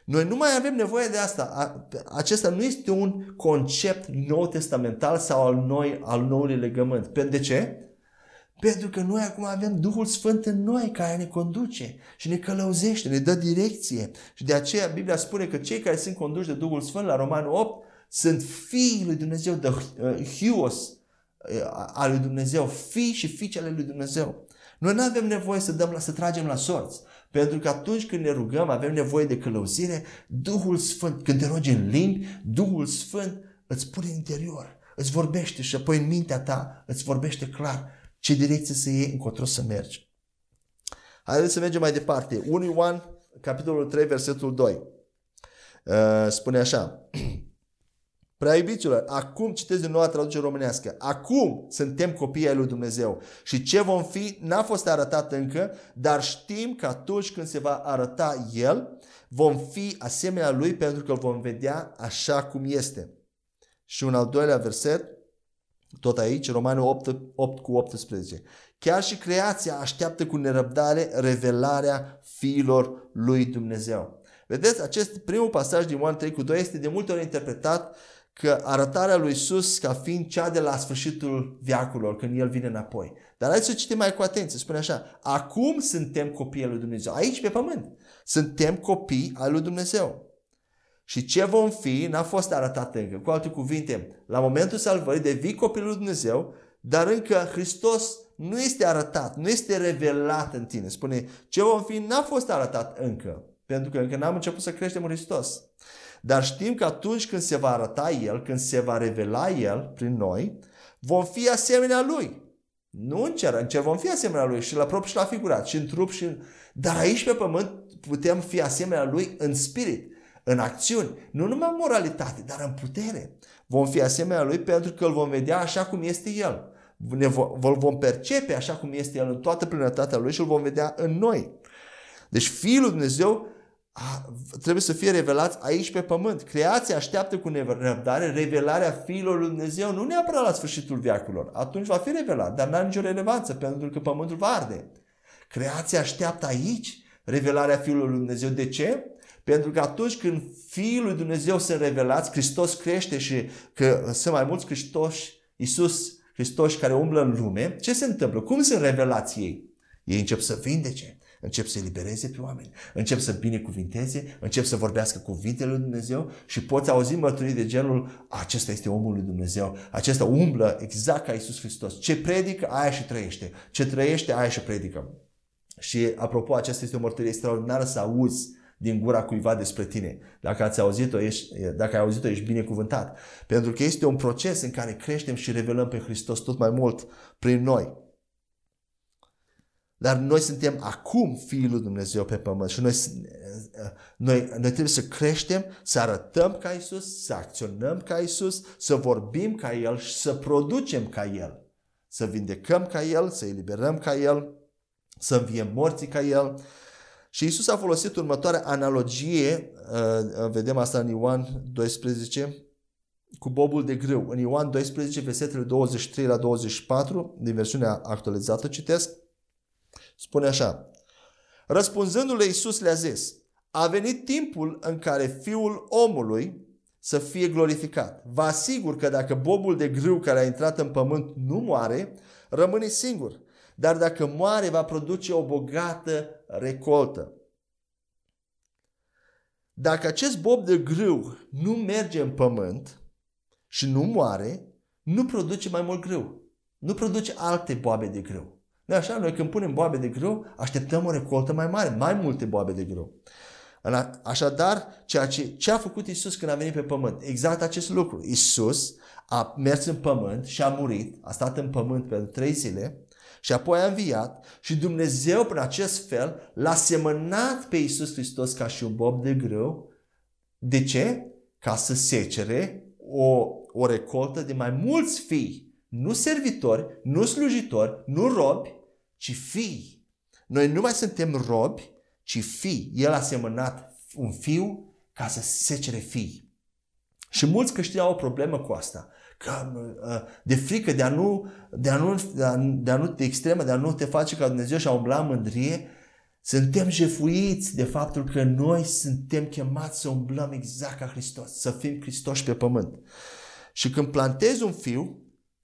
Noi nu mai avem nevoie de asta. Acesta nu este un concept nou testamental sau al, noi, al noului legământ. De ce? Pentru că noi acum avem Duhul Sfânt în noi care ne conduce și ne călăuzește, ne dă direcție. Și de aceea Biblia spune că cei care sunt conduși de Duhul Sfânt la Romanul 8 sunt fiii lui Dumnezeu, de uh, Hios uh, al lui Dumnezeu, fii și fiicele lui Dumnezeu. Noi nu avem nevoie să, dăm, să tragem la sorți. Pentru că atunci când ne rugăm, avem nevoie de călăuzire, Duhul Sfânt, când te rogi în limbi, Duhul Sfânt îți pune în interior, îți vorbește și apoi în mintea ta îți vorbește clar ce direcție să iei, încotro să mergi. Haideți să mergem mai departe. 1 Ioan, capitolul 3, versetul 2. Uh, spune așa. [CLEARS THROAT] Prea iubiților, acum citesc din noua traducere românească. Acum suntem copii ai lui Dumnezeu și ce vom fi n-a fost arătat încă, dar știm că atunci când se va arăta El, vom fi asemenea Lui pentru că îl vom vedea așa cum este. Și un al doilea verset, tot aici, Romanul 8, 8 cu 18. Chiar și creația așteaptă cu nerăbdare revelarea fiilor lui Dumnezeu. Vedeți, acest primul pasaj din Ioan 3 cu 2 este de multe ori interpretat că arătarea lui Isus ca fiind cea de la sfârșitul viacurilor, când El vine înapoi. Dar haideți să citim mai cu atenție. Spune așa, acum suntem copii al lui Dumnezeu. Aici pe pământ. Suntem copii al lui Dumnezeu. Și ce vom fi n-a fost arătat încă. Cu alte cuvinte, la momentul salvării devii copilul lui Dumnezeu, dar încă Hristos nu este arătat, nu este revelat în tine. Spune, ce vom fi n-a fost arătat încă, pentru că încă n-am început să creștem în Hristos. Dar știm că atunci când se va arăta El, când se va revela El prin noi, vom fi asemenea Lui. Nu în cer, în cer vom fi asemenea Lui și la propriu și la figurat, și în trup și în... Dar aici pe pământ putem fi asemenea Lui în spirit în acțiuni, nu numai în moralitate, dar în putere. Vom fi asemenea lui pentru că îl vom vedea așa cum este el. Ne îl vom percepe așa cum este el în toată plinătatea lui și îl vom vedea în noi. Deci Fiul lui Dumnezeu a, trebuie să fie revelat aici pe pământ. Creația așteaptă cu nerăbdare revelarea Fiilor lui Dumnezeu, nu neapărat la sfârșitul veacurilor. Atunci va fi revelat, dar n-are nicio relevanță pentru că pământul va arde. Creația așteaptă aici revelarea Fiului lui Dumnezeu. De ce? Pentru că atunci când Fiul lui Dumnezeu se revelați, Hristos crește și că sunt mai mulți Hristos, Iisus Hristos care umblă în lume, ce se întâmplă? Cum sunt revelați ei? Ei încep să vindece, încep să elibereze pe oameni, încep să binecuvinteze, încep să vorbească cuvintele lui Dumnezeu și poți auzi mărturii de genul acesta este omul lui Dumnezeu, acesta umblă exact ca Iisus Hristos. Ce predică, aia și trăiește. Ce trăiește, aia și predică. Și apropo, aceasta este o mărturie extraordinară să auzi din gura cuiva despre tine. Dacă ați auzit-o, ești, dacă ai auzit-o, ești binecuvântat. Pentru că este un proces în care creștem și revelăm pe Hristos tot mai mult prin noi. Dar noi suntem acum Fiul lui Dumnezeu pe pământ și noi, noi, noi trebuie să creștem, să arătăm ca Isus, să acționăm ca Isus, să vorbim ca El și să producem ca El. Să vindecăm ca El, să eliberăm ca El, să înviem morții ca El. Și Isus a folosit următoarea analogie, uh, vedem asta în Ioan 12, cu bobul de grâu. În Ioan 12, versetele 23 la 24, din versiunea actualizată, citesc, spune așa. Răspunzându-le Iisus le-a zis, a venit timpul în care Fiul omului să fie glorificat. Vă asigur că dacă bobul de grâu care a intrat în pământ nu moare, rămâne singur. Dar dacă moare, va produce o bogată recoltă. Dacă acest bob de grâu nu merge în pământ și nu moare, nu produce mai mult grâu. Nu produce alte boabe de grâu. Nu așa? Noi când punem boabe de grâu, așteptăm o recoltă mai mare, mai multe boabe de grâu. Așadar, ceea ce, ce a făcut Isus când a venit pe pământ? Exact acest lucru. Isus a mers în pământ și a murit, a stat în pământ pentru trei zile și apoi a înviat și Dumnezeu prin acest fel l-a semănat pe Isus Hristos ca și un bob de grâu. De ce? Ca să secere o, o recoltă de mai mulți fii. Nu servitori, nu slujitori, nu robi, ci fii. Noi nu mai suntem robi, ci fii. El a semănat un fiu ca să secere fii. Și mulți creștini au o problemă cu asta. Că, uh, de frică de a, nu, de, a nu, de, a, de a nu te extremă, de a nu te face ca Dumnezeu și a umbla în mândrie, suntem jefuiți de faptul că noi suntem chemați să umblăm exact ca Hristos, să fim Hristoși pe pământ. Și când plantezi un fiu,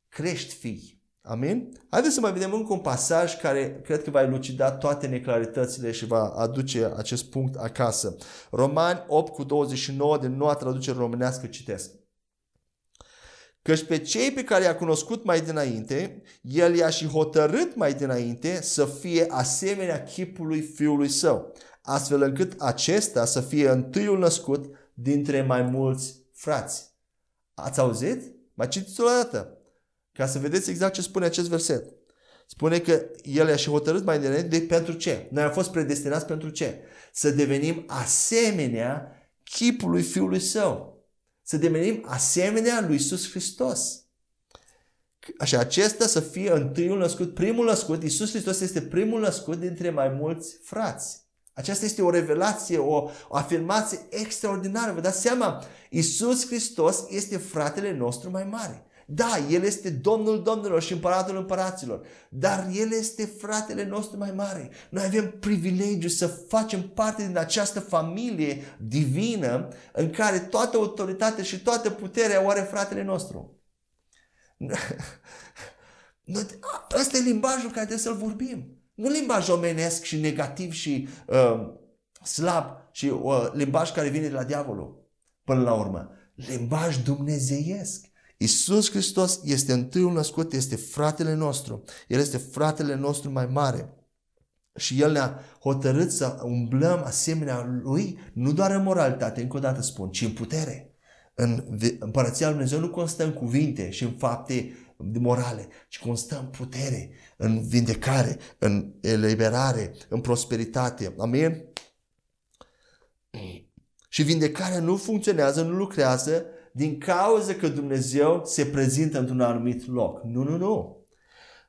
crești fii. Amin? Haideți să mai vedem încă un pasaj care cred că va elucida toate neclaritățile și va aduce acest punct acasă. Romani 8 cu 29 de noua traducere românească citesc. Căci pe cei pe care i-a cunoscut mai dinainte, el i-a și hotărât mai dinainte să fie asemenea chipului fiului său, astfel încât acesta să fie întâiul născut dintre mai mulți frați. Ați auzit? Mai citiți o dată. Ca să vedeți exact ce spune acest verset. Spune că el i-a și hotărât mai dinainte de pentru ce? Noi am fost predestinați pentru ce? Să devenim asemenea chipului Fiului Său. Să devenim asemenea lui Iisus Hristos. Așa, acesta să fie întâiul născut, primul născut. Iisus Hristos este primul născut dintre mai mulți frați. Aceasta este o revelație, o, o afirmație extraordinară. Vă dați seama? Iisus Hristos este fratele nostru mai mare. Da, El este Domnul Domnilor și Împăratul Împăraților, dar El este fratele nostru mai mare. Noi avem privilegiu să facem parte din această familie divină în care toată autoritate și toată puterea o are fratele nostru. [LAUGHS] Ăsta e limbajul care trebuie să-l vorbim. Nu limbaj omenesc și negativ și uh, slab și uh, limbaj care vine de la diavolul până la urmă. Limbaj dumnezeiesc. Isus Hristos este întâiul născut, este fratele nostru. El este fratele nostru mai mare. Și El ne-a hotărât să umblăm asemenea Lui, nu doar în moralitate, încă o dată spun, ci în putere. În împărăția Lui Dumnezeu nu constă în cuvinte și în fapte morale, ci constă în putere, în vindecare, în eliberare, în prosperitate. Amin? Și vindecarea nu funcționează, nu lucrează din cauza că Dumnezeu se prezintă într-un anumit loc. Nu, nu, nu.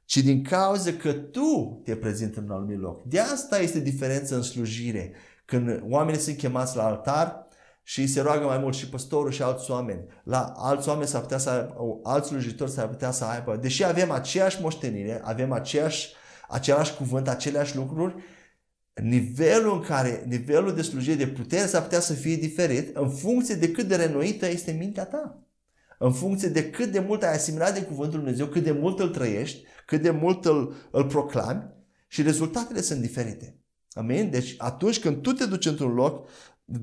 Ci din cauza că tu te prezinți într-un anumit loc. De asta este diferența în slujire. Când oamenii sunt chemați la altar și se roagă mai mult și păstorul și alți oameni. La alți oameni s-ar putea să aibă, alți slujitori s-ar putea să aibă, deși avem aceeași moștenire, avem aceeași, același cuvânt, aceleași lucruri, nivelul în care, nivelul de slujire, de putere s-ar putea să fie diferit în funcție de cât de renoită este mintea ta. În funcție de cât de mult ai asimilat de cuvântul Lui Dumnezeu, cât de mult îl trăiești, cât de mult îl, îl proclami și rezultatele sunt diferite. Amin? Deci atunci când tu te duci într-un loc,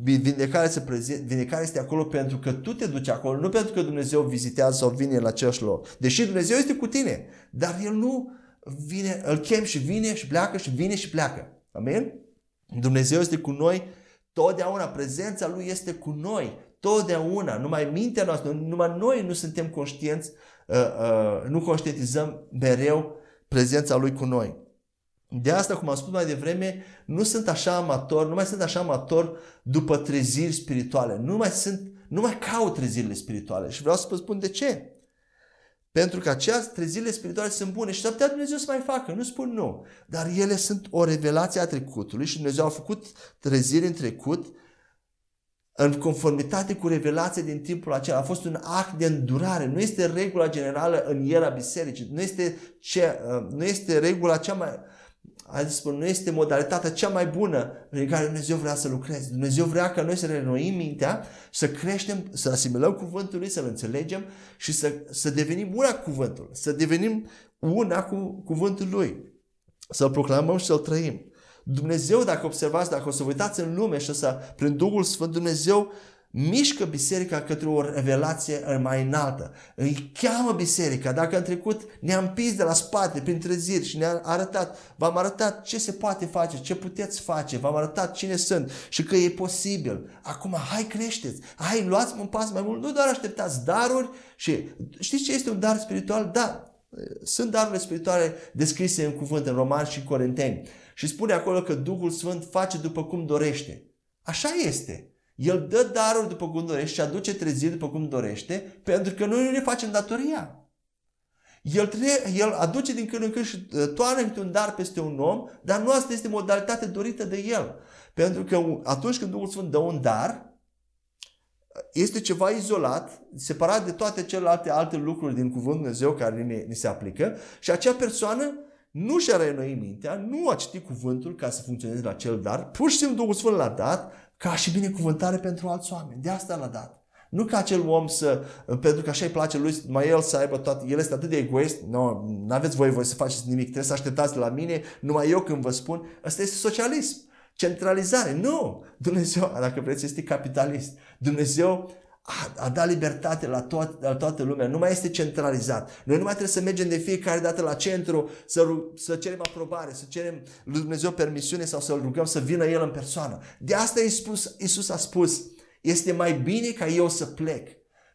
vindecarea, se prezint, vindecarea este acolo pentru că tu te duci acolo, nu pentru că Dumnezeu vizitează sau vine la același loc. Deși Dumnezeu este cu tine, dar El nu vine, îl chem și vine și pleacă și vine și pleacă. Amin? Dumnezeu este cu noi totdeauna, prezența Lui este cu noi totdeauna, numai mintea noastră, numai noi nu suntem conștienți, uh, uh, nu conștientizăm mereu prezența Lui cu noi. De asta, cum am spus mai devreme, nu sunt așa amator, nu mai sunt așa amator după treziri spirituale. Nu mai sunt, nu mai caut trezirile spirituale. Și vreau să vă spun de ce. Pentru că această trezirile spirituale sunt bune și s-ar putea Dumnezeu să mai facă, nu spun nu. Dar ele sunt o revelație a trecutului și Dumnezeu a făcut treziri în trecut în conformitate cu revelația din timpul acela. A fost un act de îndurare. Nu este regula generală în era bisericii. Nu este, ce, uh, nu este regula cea mai, hai să spun, nu este modalitatea cea mai bună prin care Dumnezeu vrea să lucreze. Dumnezeu vrea ca noi să renoim mintea, să creștem, să asimilăm cuvântul lui, să-l înțelegem și să, să devenim una cu cuvântul, să devenim una cu cuvântul lui, să-l proclamăm și să-l trăim. Dumnezeu, dacă observați, dacă o să vă uitați în lume și să, prin Duhul Sfânt, Dumnezeu mișcă biserica către o revelație mai înaltă. Îi cheamă biserica. Dacă în trecut ne-am pis de la spate prin treziri și ne-a arătat, v-am arătat ce se poate face, ce puteți face, v-am arătat cine sunt și că e posibil. Acum, hai creșteți, hai luați un pas mai mult, nu doar așteptați daruri și știți ce este un dar spiritual? Da, sunt darurile spirituale descrise în cuvânt în Roman și Corinteni. Și spune acolo că Duhul Sfânt face după cum dorește. Așa este. El dă daruri după cum dorește și aduce treziri după cum dorește, pentru că noi nu ne facem datoria. El, tre- el aduce din când în când și uh, toarnă un dar peste un om, dar nu asta este modalitatea dorită de el. Pentru că atunci când Duhul Sfânt dă un dar, este ceva izolat, separat de toate celelalte alte lucruri din Cuvântul Dumnezeu care ni, ni se aplică și acea persoană nu și-a reînnoit mintea, nu a citit cuvântul ca să funcționeze la acel dar, pur și simplu Duhul Sfânt l-a dat ca și binecuvântare pentru alți oameni. De asta l-a dat. Nu ca acel om să, pentru că așa îi place lui, mai el să aibă toate, el este atât de egoist, nu, nu aveți voie voi să faceți nimic, trebuie să așteptați la mine, numai eu când vă spun, ăsta este socialism, centralizare. Nu! Dumnezeu, dacă vreți, este capitalist. Dumnezeu a, a dat libertate la, toat, la toată lumea, nu mai este centralizat. Noi nu mai trebuie să mergem de fiecare dată la centru să, să cerem aprobare, să cerem lui Dumnezeu permisiune sau să-L rugăm să vină El în persoană. De asta Iisus, Iisus a spus, este mai bine ca eu să plec.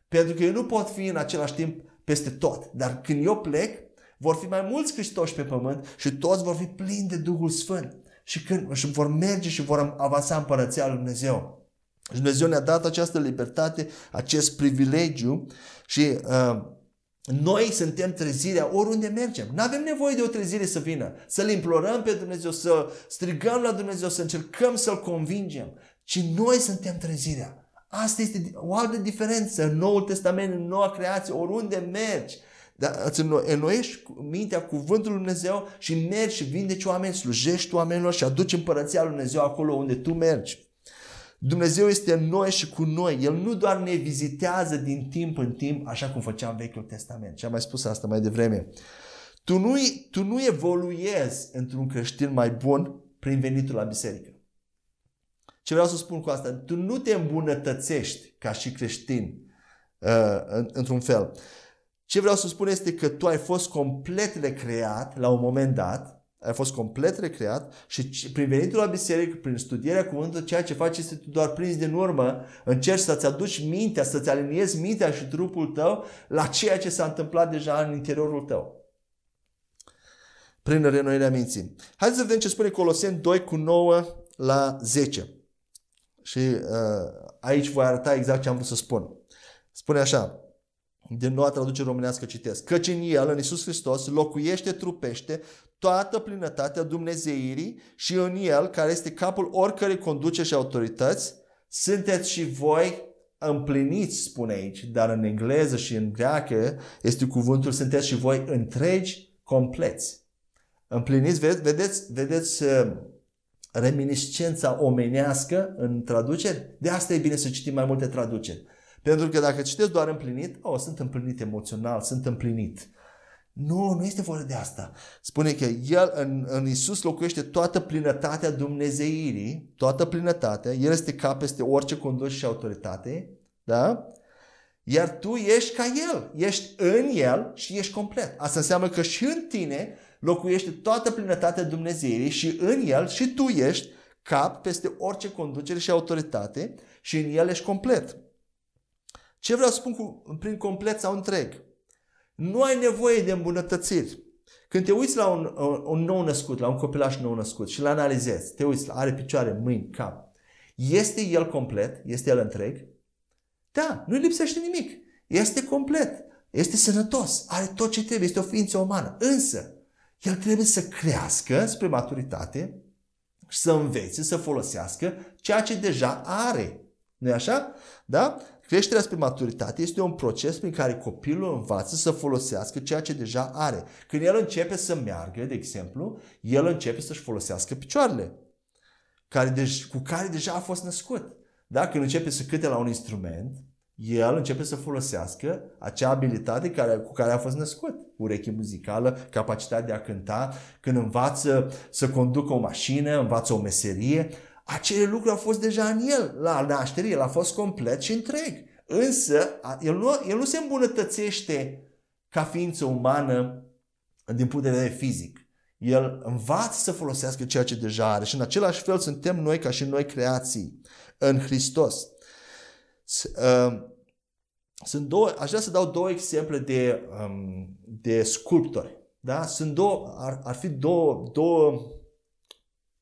Pentru că eu nu pot fi în același timp peste tot. Dar când eu plec, vor fi mai mulți Hristoși pe pământ și toți vor fi plini de Duhul Sfânt. Și când și vor merge și vor avansa împărăția lui Dumnezeu. Și Dumnezeu ne-a dat această libertate, acest privilegiu și uh, noi suntem trezirea oriunde mergem. Nu avem nevoie de o trezire să vină, să-L implorăm pe Dumnezeu, să strigăm la Dumnezeu, să încercăm să-L convingem, ci noi suntem trezirea. Asta este o altă diferență în Noul Testament, în Noua creație, oriunde mergi. Dar îți înnoiești mintea cuvântul lui Dumnezeu și mergi și vindeci oameni, slujești oamenilor și aduci împărăția lui Dumnezeu acolo unde tu mergi. Dumnezeu este în noi și cu noi. El nu doar ne vizitează din timp în timp, așa cum făcea în Vechiul Testament. Și am mai spus asta mai devreme. Tu nu, tu nu evoluezi într-un creștin mai bun prin venitul la biserică. Ce vreau să spun cu asta? Tu nu te îmbunătățești ca și creștin uh, într-un fel. Ce vreau să spun este că tu ai fost complet recreat la un moment dat ai fost complet recreat și prin venitul la biserică, prin studierea cuvântului, ceea ce faci este tu doar prins din urmă, încerci să-ți aduci mintea, să-ți aliniezi mintea și trupul tău la ceea ce s-a întâmplat deja în interiorul tău. Prin renoirea minții. Haideți să vedem ce spune Coloseni 2 cu 9 la 10. și uh, aici voi arăta exact ce am vrut să spun. Spune așa, din noua traducere românească citesc. Căci în El, în Iisus Hristos, locuiește, trupește toată plinătatea Dumnezeirii și în El, care este capul oricărei conduce și autorități, sunteți și voi împliniți, spune aici, dar în engleză și în greacă este cuvântul sunteți și voi întregi, compleți. Împliniți, vedeți, vedeți uh, reminiscența omenească în traduceri? De asta e bine să citim mai multe traduceri. Pentru că dacă citești doar împlinit, oh, sunt împlinit emoțional, sunt împlinit. Nu, nu este vorba de asta. Spune că El, în, în Isus locuiește toată plinătatea Dumnezeirii, toată plinătatea, El este cap peste orice condus și autoritate, da? Iar tu ești ca El, ești în El și ești complet. Asta înseamnă că și în tine locuiește toată plinătatea Dumnezeirii și în El și tu ești cap peste orice conducere și autoritate și în El ești complet. Ce vreau să spun cu, prin complet sau întreg? Nu ai nevoie de îmbunătățiri. Când te uiți la un, un nou născut, la un copilaș nou născut și îl analizezi, te uiți, are picioare, mâini, cap, este el complet? Este el întreg? Da, nu-i lipsește nimic. Este complet. Este sănătos. Are tot ce trebuie. Este o ființă umană. Însă, el trebuie să crească spre maturitate și să învețe, să folosească ceea ce deja are. nu așa? Da? Creșterea spre maturitate este un proces prin care copilul învață să folosească ceea ce deja are. Când el începe să meargă, de exemplu, el începe să-și folosească picioarele care de, cu care deja a fost născut. Da? Când începe să câte la un instrument, el începe să folosească acea abilitate care, cu care a fost născut. Ureche muzicală, capacitatea de a cânta, când învață să conducă o mașină, învață o meserie, acele lucruri au fost deja în el. La naștere el a fost complet și întreg. Însă, el nu, el nu se îmbunătățește ca ființă umană din punct de vedere fizic. El învață să folosească ceea ce deja are și în același fel suntem noi ca și noi creații în Hristos. Uh, sunt două, aș vrea să dau două exemple de, um, de sculptori. Da? Sunt două, ar, ar fi două, două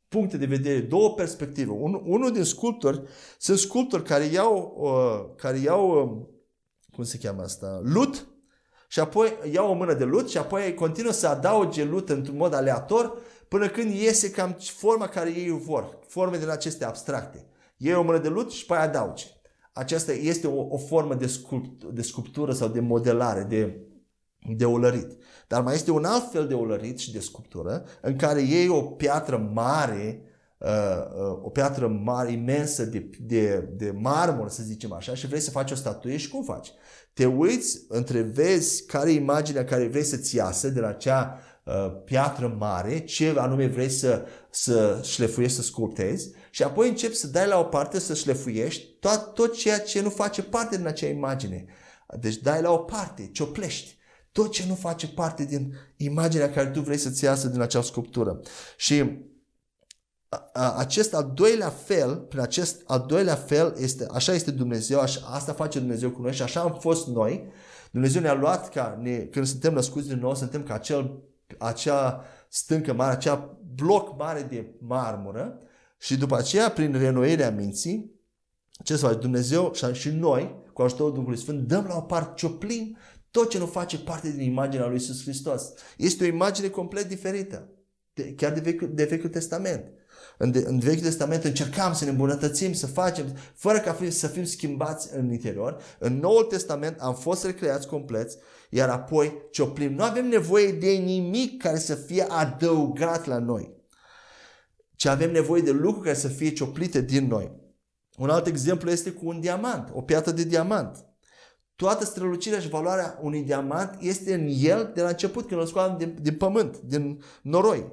puncte de vedere, două perspective. Un, unul din sculptori sunt sculptori care iau, uh, care iau uh, cum se cheamă asta, lut și apoi iau o mână de lut și apoi continuă să adauge lut într-un mod aleator până când iese cam forma care ei o vor, forme din aceste abstracte. Iei o mână de lut și apoi adauge. Aceasta este o, o formă de, sculpt, de sculptură sau de modelare, de, de olărit. Dar mai este un alt fel de olărit și de sculptură în care iei o piatră mare, uh, uh, o piatră mare, imensă de, de, de marmură, să zicem așa, și vrei să faci o statuie și cum faci? Te uiți, întrevezi care e imaginea care vrei să-ți iasă de la acea uh, piatră mare, ce anume vrei să, să șlefuiești, să sculptezi și apoi începi să dai la o parte să șlefuiești tot, tot ceea ce nu face parte din acea imagine. Deci dai la o parte, cioplești tot ce nu face parte din imaginea care tu vrei să-ți iasă din acea sculptură. Și acest al doilea fel, prin acest al doilea fel, este, așa este Dumnezeu, așa, asta face Dumnezeu cu noi și așa am fost noi. Dumnezeu ne-a luat ca, ne, când suntem născuți din nou, suntem ca acel, acea stâncă mare, acea bloc mare de marmură și după aceea, prin renoirea minții, ce să faci? Dumnezeu și noi, cu ajutorul Duhului Sfânt, dăm la o parte, cioplim tot ce nu face parte din imaginea lui Isus Hristos. Este o imagine complet diferită. De, chiar de Vechiul, de Vechiul Testament. În, de, în Vechiul Testament încercam să ne îmbunătățim, să facem, fără ca fi, să fim schimbați în interior. În Noul Testament am fost recreați complet, iar apoi cioplim. Nu avem nevoie de nimic care să fie adăugat la noi, ci avem nevoie de lucruri care să fie cioplite din noi. Un alt exemplu este cu un diamant, o piatră de diamant. Toată strălucirea și valoarea unui diamant este în el de la început, când îl scoatem din, din pământ, din noroi.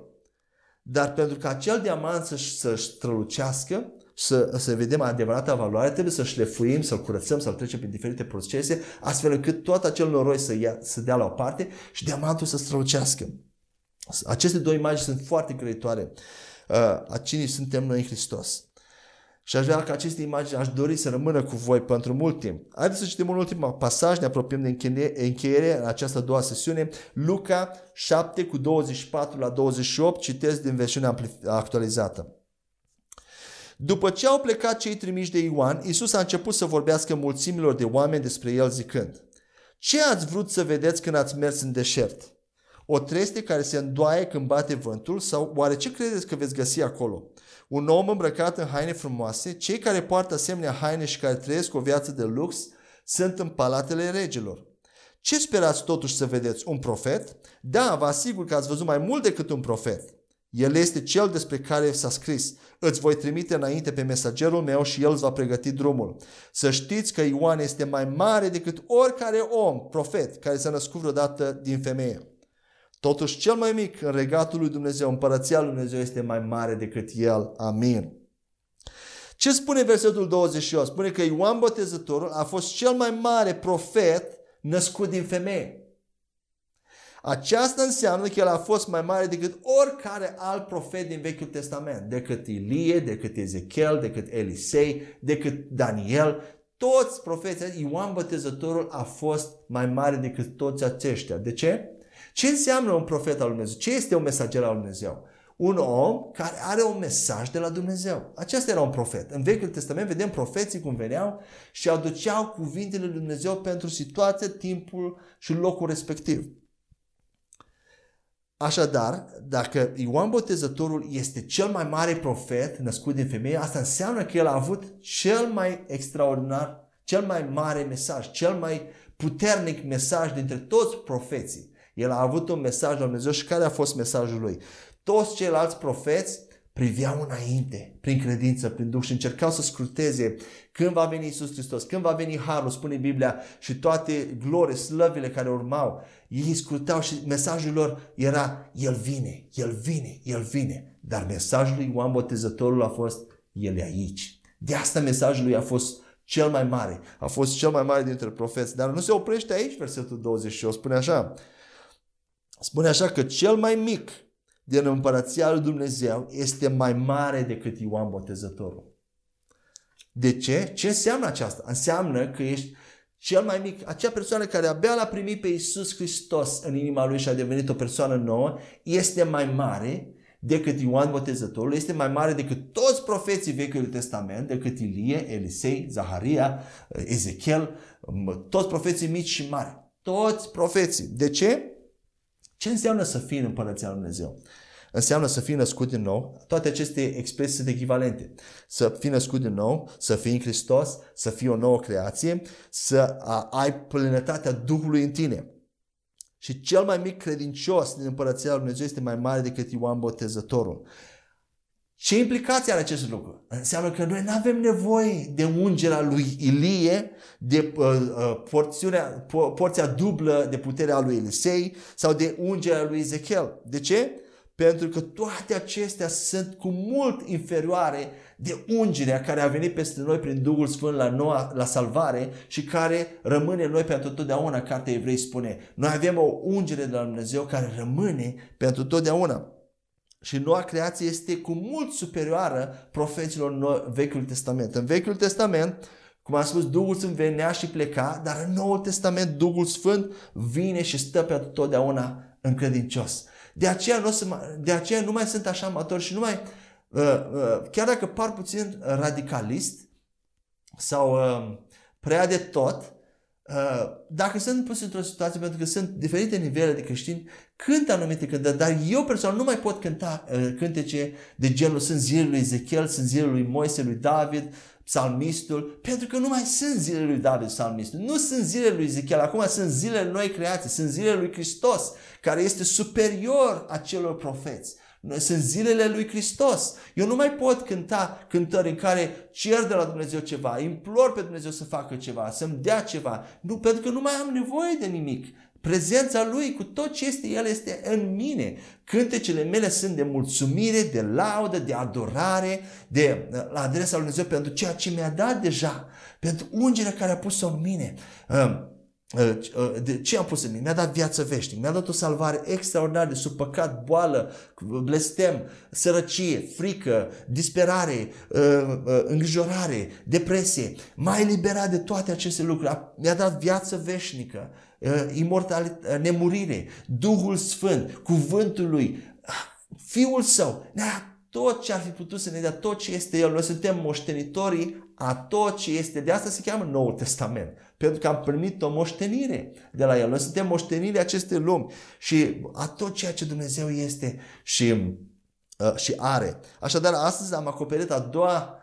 Dar pentru ca acel diamant să, să strălucească, să, să vedem adevărata valoare, trebuie să șlefuim, să-l curățăm, să-l trecem prin diferite procese, astfel încât tot acel noroi să, ia, să dea la o parte și diamantul să strălucească. Aceste două imagini sunt foarte creitoare uh, a cine suntem noi în Hristos. Și aș vrea ca aceste imagini aș dori să rămână cu voi pentru mult timp. Haideți să citim un ultim pasaj, ne apropiem de încheiere în această a doua sesiune. Luca 7 cu 24 la 28, citesc din versiunea actualizată. După ce au plecat cei trimiși de Ioan, Isus a început să vorbească mulțimilor de oameni despre el zicând, Ce ați vrut să vedeți când ați mers în deșert? O treste care se îndoaie când bate vântul? Sau oare ce credeți că veți găsi acolo? Un om îmbrăcat în haine frumoase? Cei care poartă asemenea haine și care trăiesc o viață de lux sunt în palatele regilor. Ce sperați totuși să vedeți? Un profet? Da, vă asigur că ați văzut mai mult decât un profet. El este cel despre care s-a scris. Îți voi trimite înainte pe mesagerul meu și el îți va pregăti drumul. Să știți că Ioan este mai mare decât oricare om, profet, care s-a născut vreodată din femeie. Totuși, cel mai mic în regatul lui Dumnezeu, împărăția lui Dumnezeu este mai mare decât el. Amin. Ce spune versetul 28? Spune că Ioan Botezătorul a fost cel mai mare profet născut din femeie. Aceasta înseamnă că el a fost mai mare decât oricare alt profet din Vechiul Testament, decât Ilie, decât Ezechiel, decât Elisei, decât Daniel. Toți profeții, Ioan Botezătorul a fost mai mare decât toți aceștia. De ce? Ce înseamnă un profet al lui Dumnezeu? Ce este un mesager al lui Dumnezeu? Un om care are un mesaj de la Dumnezeu. Acesta era un profet. În Vechiul Testament vedem profeții cum veneau și aduceau cuvintele lui Dumnezeu pentru situația, timpul și locul respectiv. Așadar, dacă Ioan Botezătorul este cel mai mare profet născut din femeie, asta înseamnă că el a avut cel mai extraordinar, cel mai mare mesaj, cel mai puternic mesaj dintre toți profeții. El a avut un mesaj la Dumnezeu și care a fost mesajul lui? Toți ceilalți profeți priveau înainte, prin credință, prin Duh și încercau să scruteze când va veni Isus Hristos, când va veni Harul, spune Biblia, și toate glorii, slăvile care urmau. Ei scrutau și mesajul lor era, El vine, El vine, El vine. Dar mesajul lui Ioan Botezătorul a fost, El e aici. De asta mesajul lui a fost cel mai mare. A fost cel mai mare dintre profeți. Dar nu se oprește aici versetul 28. Spune așa. Spune așa că cel mai mic din împărăția lui Dumnezeu este mai mare decât Ioan Botezătorul. De ce? Ce înseamnă aceasta? Înseamnă că ești cel mai mic, acea persoană care abia l-a primit pe Iisus Hristos în inima lui și a devenit o persoană nouă, este mai mare decât Ioan Botezătorul, este mai mare decât toți profeții Vechiului Testament, decât Ilie, Elisei, Zaharia, Ezechiel, toți profeții mici și mari. Toți profeții. De ce? Ce înseamnă să fii în Împărăția Lui Dumnezeu? Înseamnă să fii născut din nou. Toate aceste expresii sunt echivalente. Să fii născut din nou, să fii în Hristos, să fii o nouă creație, să ai plinătatea Duhului în tine. Și cel mai mic credincios din Împărăția Lui Dumnezeu este mai mare decât Ioan Botezătorul. Ce implicație are acest lucru? Înseamnă că noi nu avem nevoie de ungerea lui Ilie, de uh, uh, porțiunea, po- porția dublă de puterea lui Elisei sau de ungerea lui Ezechiel. De ce? Pentru că toate acestea sunt cu mult inferioare de ungerea care a venit peste noi prin Duhul Sfânt la, noua, la salvare și care rămâne în noi pentru totdeauna, cartea Evrei spune. Noi avem o ungere de la Dumnezeu care rămâne pentru totdeauna. Și noua creație este cu mult superioară profeților Vechiul Testament. În Vechiul Testament, cum am spus, Duhul Sfânt venea și pleca, dar în Noul Testament Duhul Sfânt vine și stă pe totdeauna încredincios. De aceea nu, de aceea nu mai sunt așa amator și nu mai, uh, uh, chiar dacă par puțin radicalist sau uh, prea de tot, Uh, dacă sunt pus într-o situație, pentru că sunt diferite nivele de creștini, cânt anumite cântări, dar eu personal nu mai pot cânta uh, cântece de genul sunt zilele lui Ezechiel, sunt zilele lui Moise, lui David, psalmistul, pentru că nu mai sunt zilele lui David, psalmistul. Nu sunt zilele lui Ezechiel, acum sunt zilele noi creații, sunt zilele lui Hristos, care este superior acelor profeți. Sunt zilele lui Hristos. Eu nu mai pot cânta cântări în care cer de la Dumnezeu ceva, implor pe Dumnezeu să facă ceva, să-mi dea ceva. Nu, pentru că nu mai am nevoie de nimic. Prezența Lui cu tot ce este El este în mine. Cântecele mele sunt de mulțumire, de laudă, de adorare, de, la adresa Lui Dumnezeu pentru ceea ce mi-a dat deja, pentru ungerea care a pus-o în mine. Uh, uh, de ce am pus în mine? Mi-a dat viață veșnică, mi-a dat o salvare extraordinară de sub păcat, boală, blestem, sărăcie, frică, disperare, uh, îngrijorare, depresie. M-a eliberat de toate aceste lucruri. Mi-a dat viață veșnică, imortalitate, nemurire, Duhul Sfânt, Cuvântul Lui, Fiul Său. Ne-a tot ce ar fi putut să ne dea, tot ce este El. Noi suntem moștenitorii a tot ce este. De asta se cheamă Noul Testament. Pentru că am primit o moștenire de la El. Noi suntem moștenirii acestei lumi și a tot ceea ce Dumnezeu este și, uh, și are. Așadar, astăzi am acoperit a doua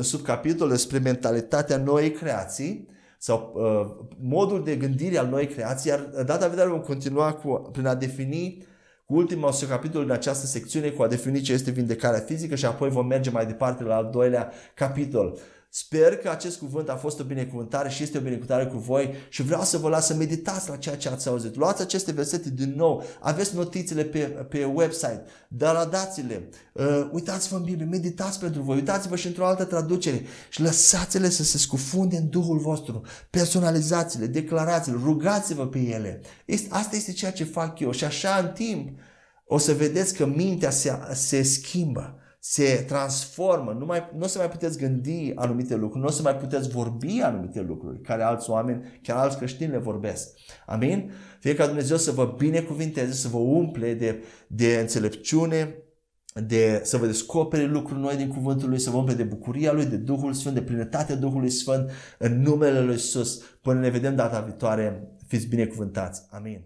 subcapitol despre mentalitatea noii creații sau uh, modul de gândire al noii creații, iar data viitoare vom continua cu, prin a defini cu ultimul capitol din această secțiune, cu a defini ce este vindecarea fizică și apoi vom merge mai departe la al doilea capitol. Sper că acest cuvânt a fost o binecuvântare și este o binecuvântare cu voi și vreau să vă las să meditați la ceea ce ați auzit. Luați aceste versete din nou, aveți notițele pe, pe website, daradați-le, uh, uitați-vă în Biblie, meditați pentru voi, uitați-vă și într-o altă traducere și lăsați-le să se scufunde în Duhul vostru, personalizați-le, declarați-le, rugați-vă pe ele. Este, asta este ceea ce fac eu și așa în timp o să vedeți că mintea se, se schimbă se transformă, nu, mai, nu o să mai puteți gândi anumite lucruri, nu o să mai puteți vorbi anumite lucruri care alți oameni, chiar alți creștini le vorbesc. Amin? Fie ca Dumnezeu să vă binecuvinteze, să vă umple de, de înțelepciune, de să vă descopere lucruri noi din cuvântul Lui, să vă umple de bucuria Lui, de Duhul Sfânt, de plinătatea Duhului Sfânt în numele Lui Iisus. Până ne vedem data viitoare, fiți binecuvântați. Amin.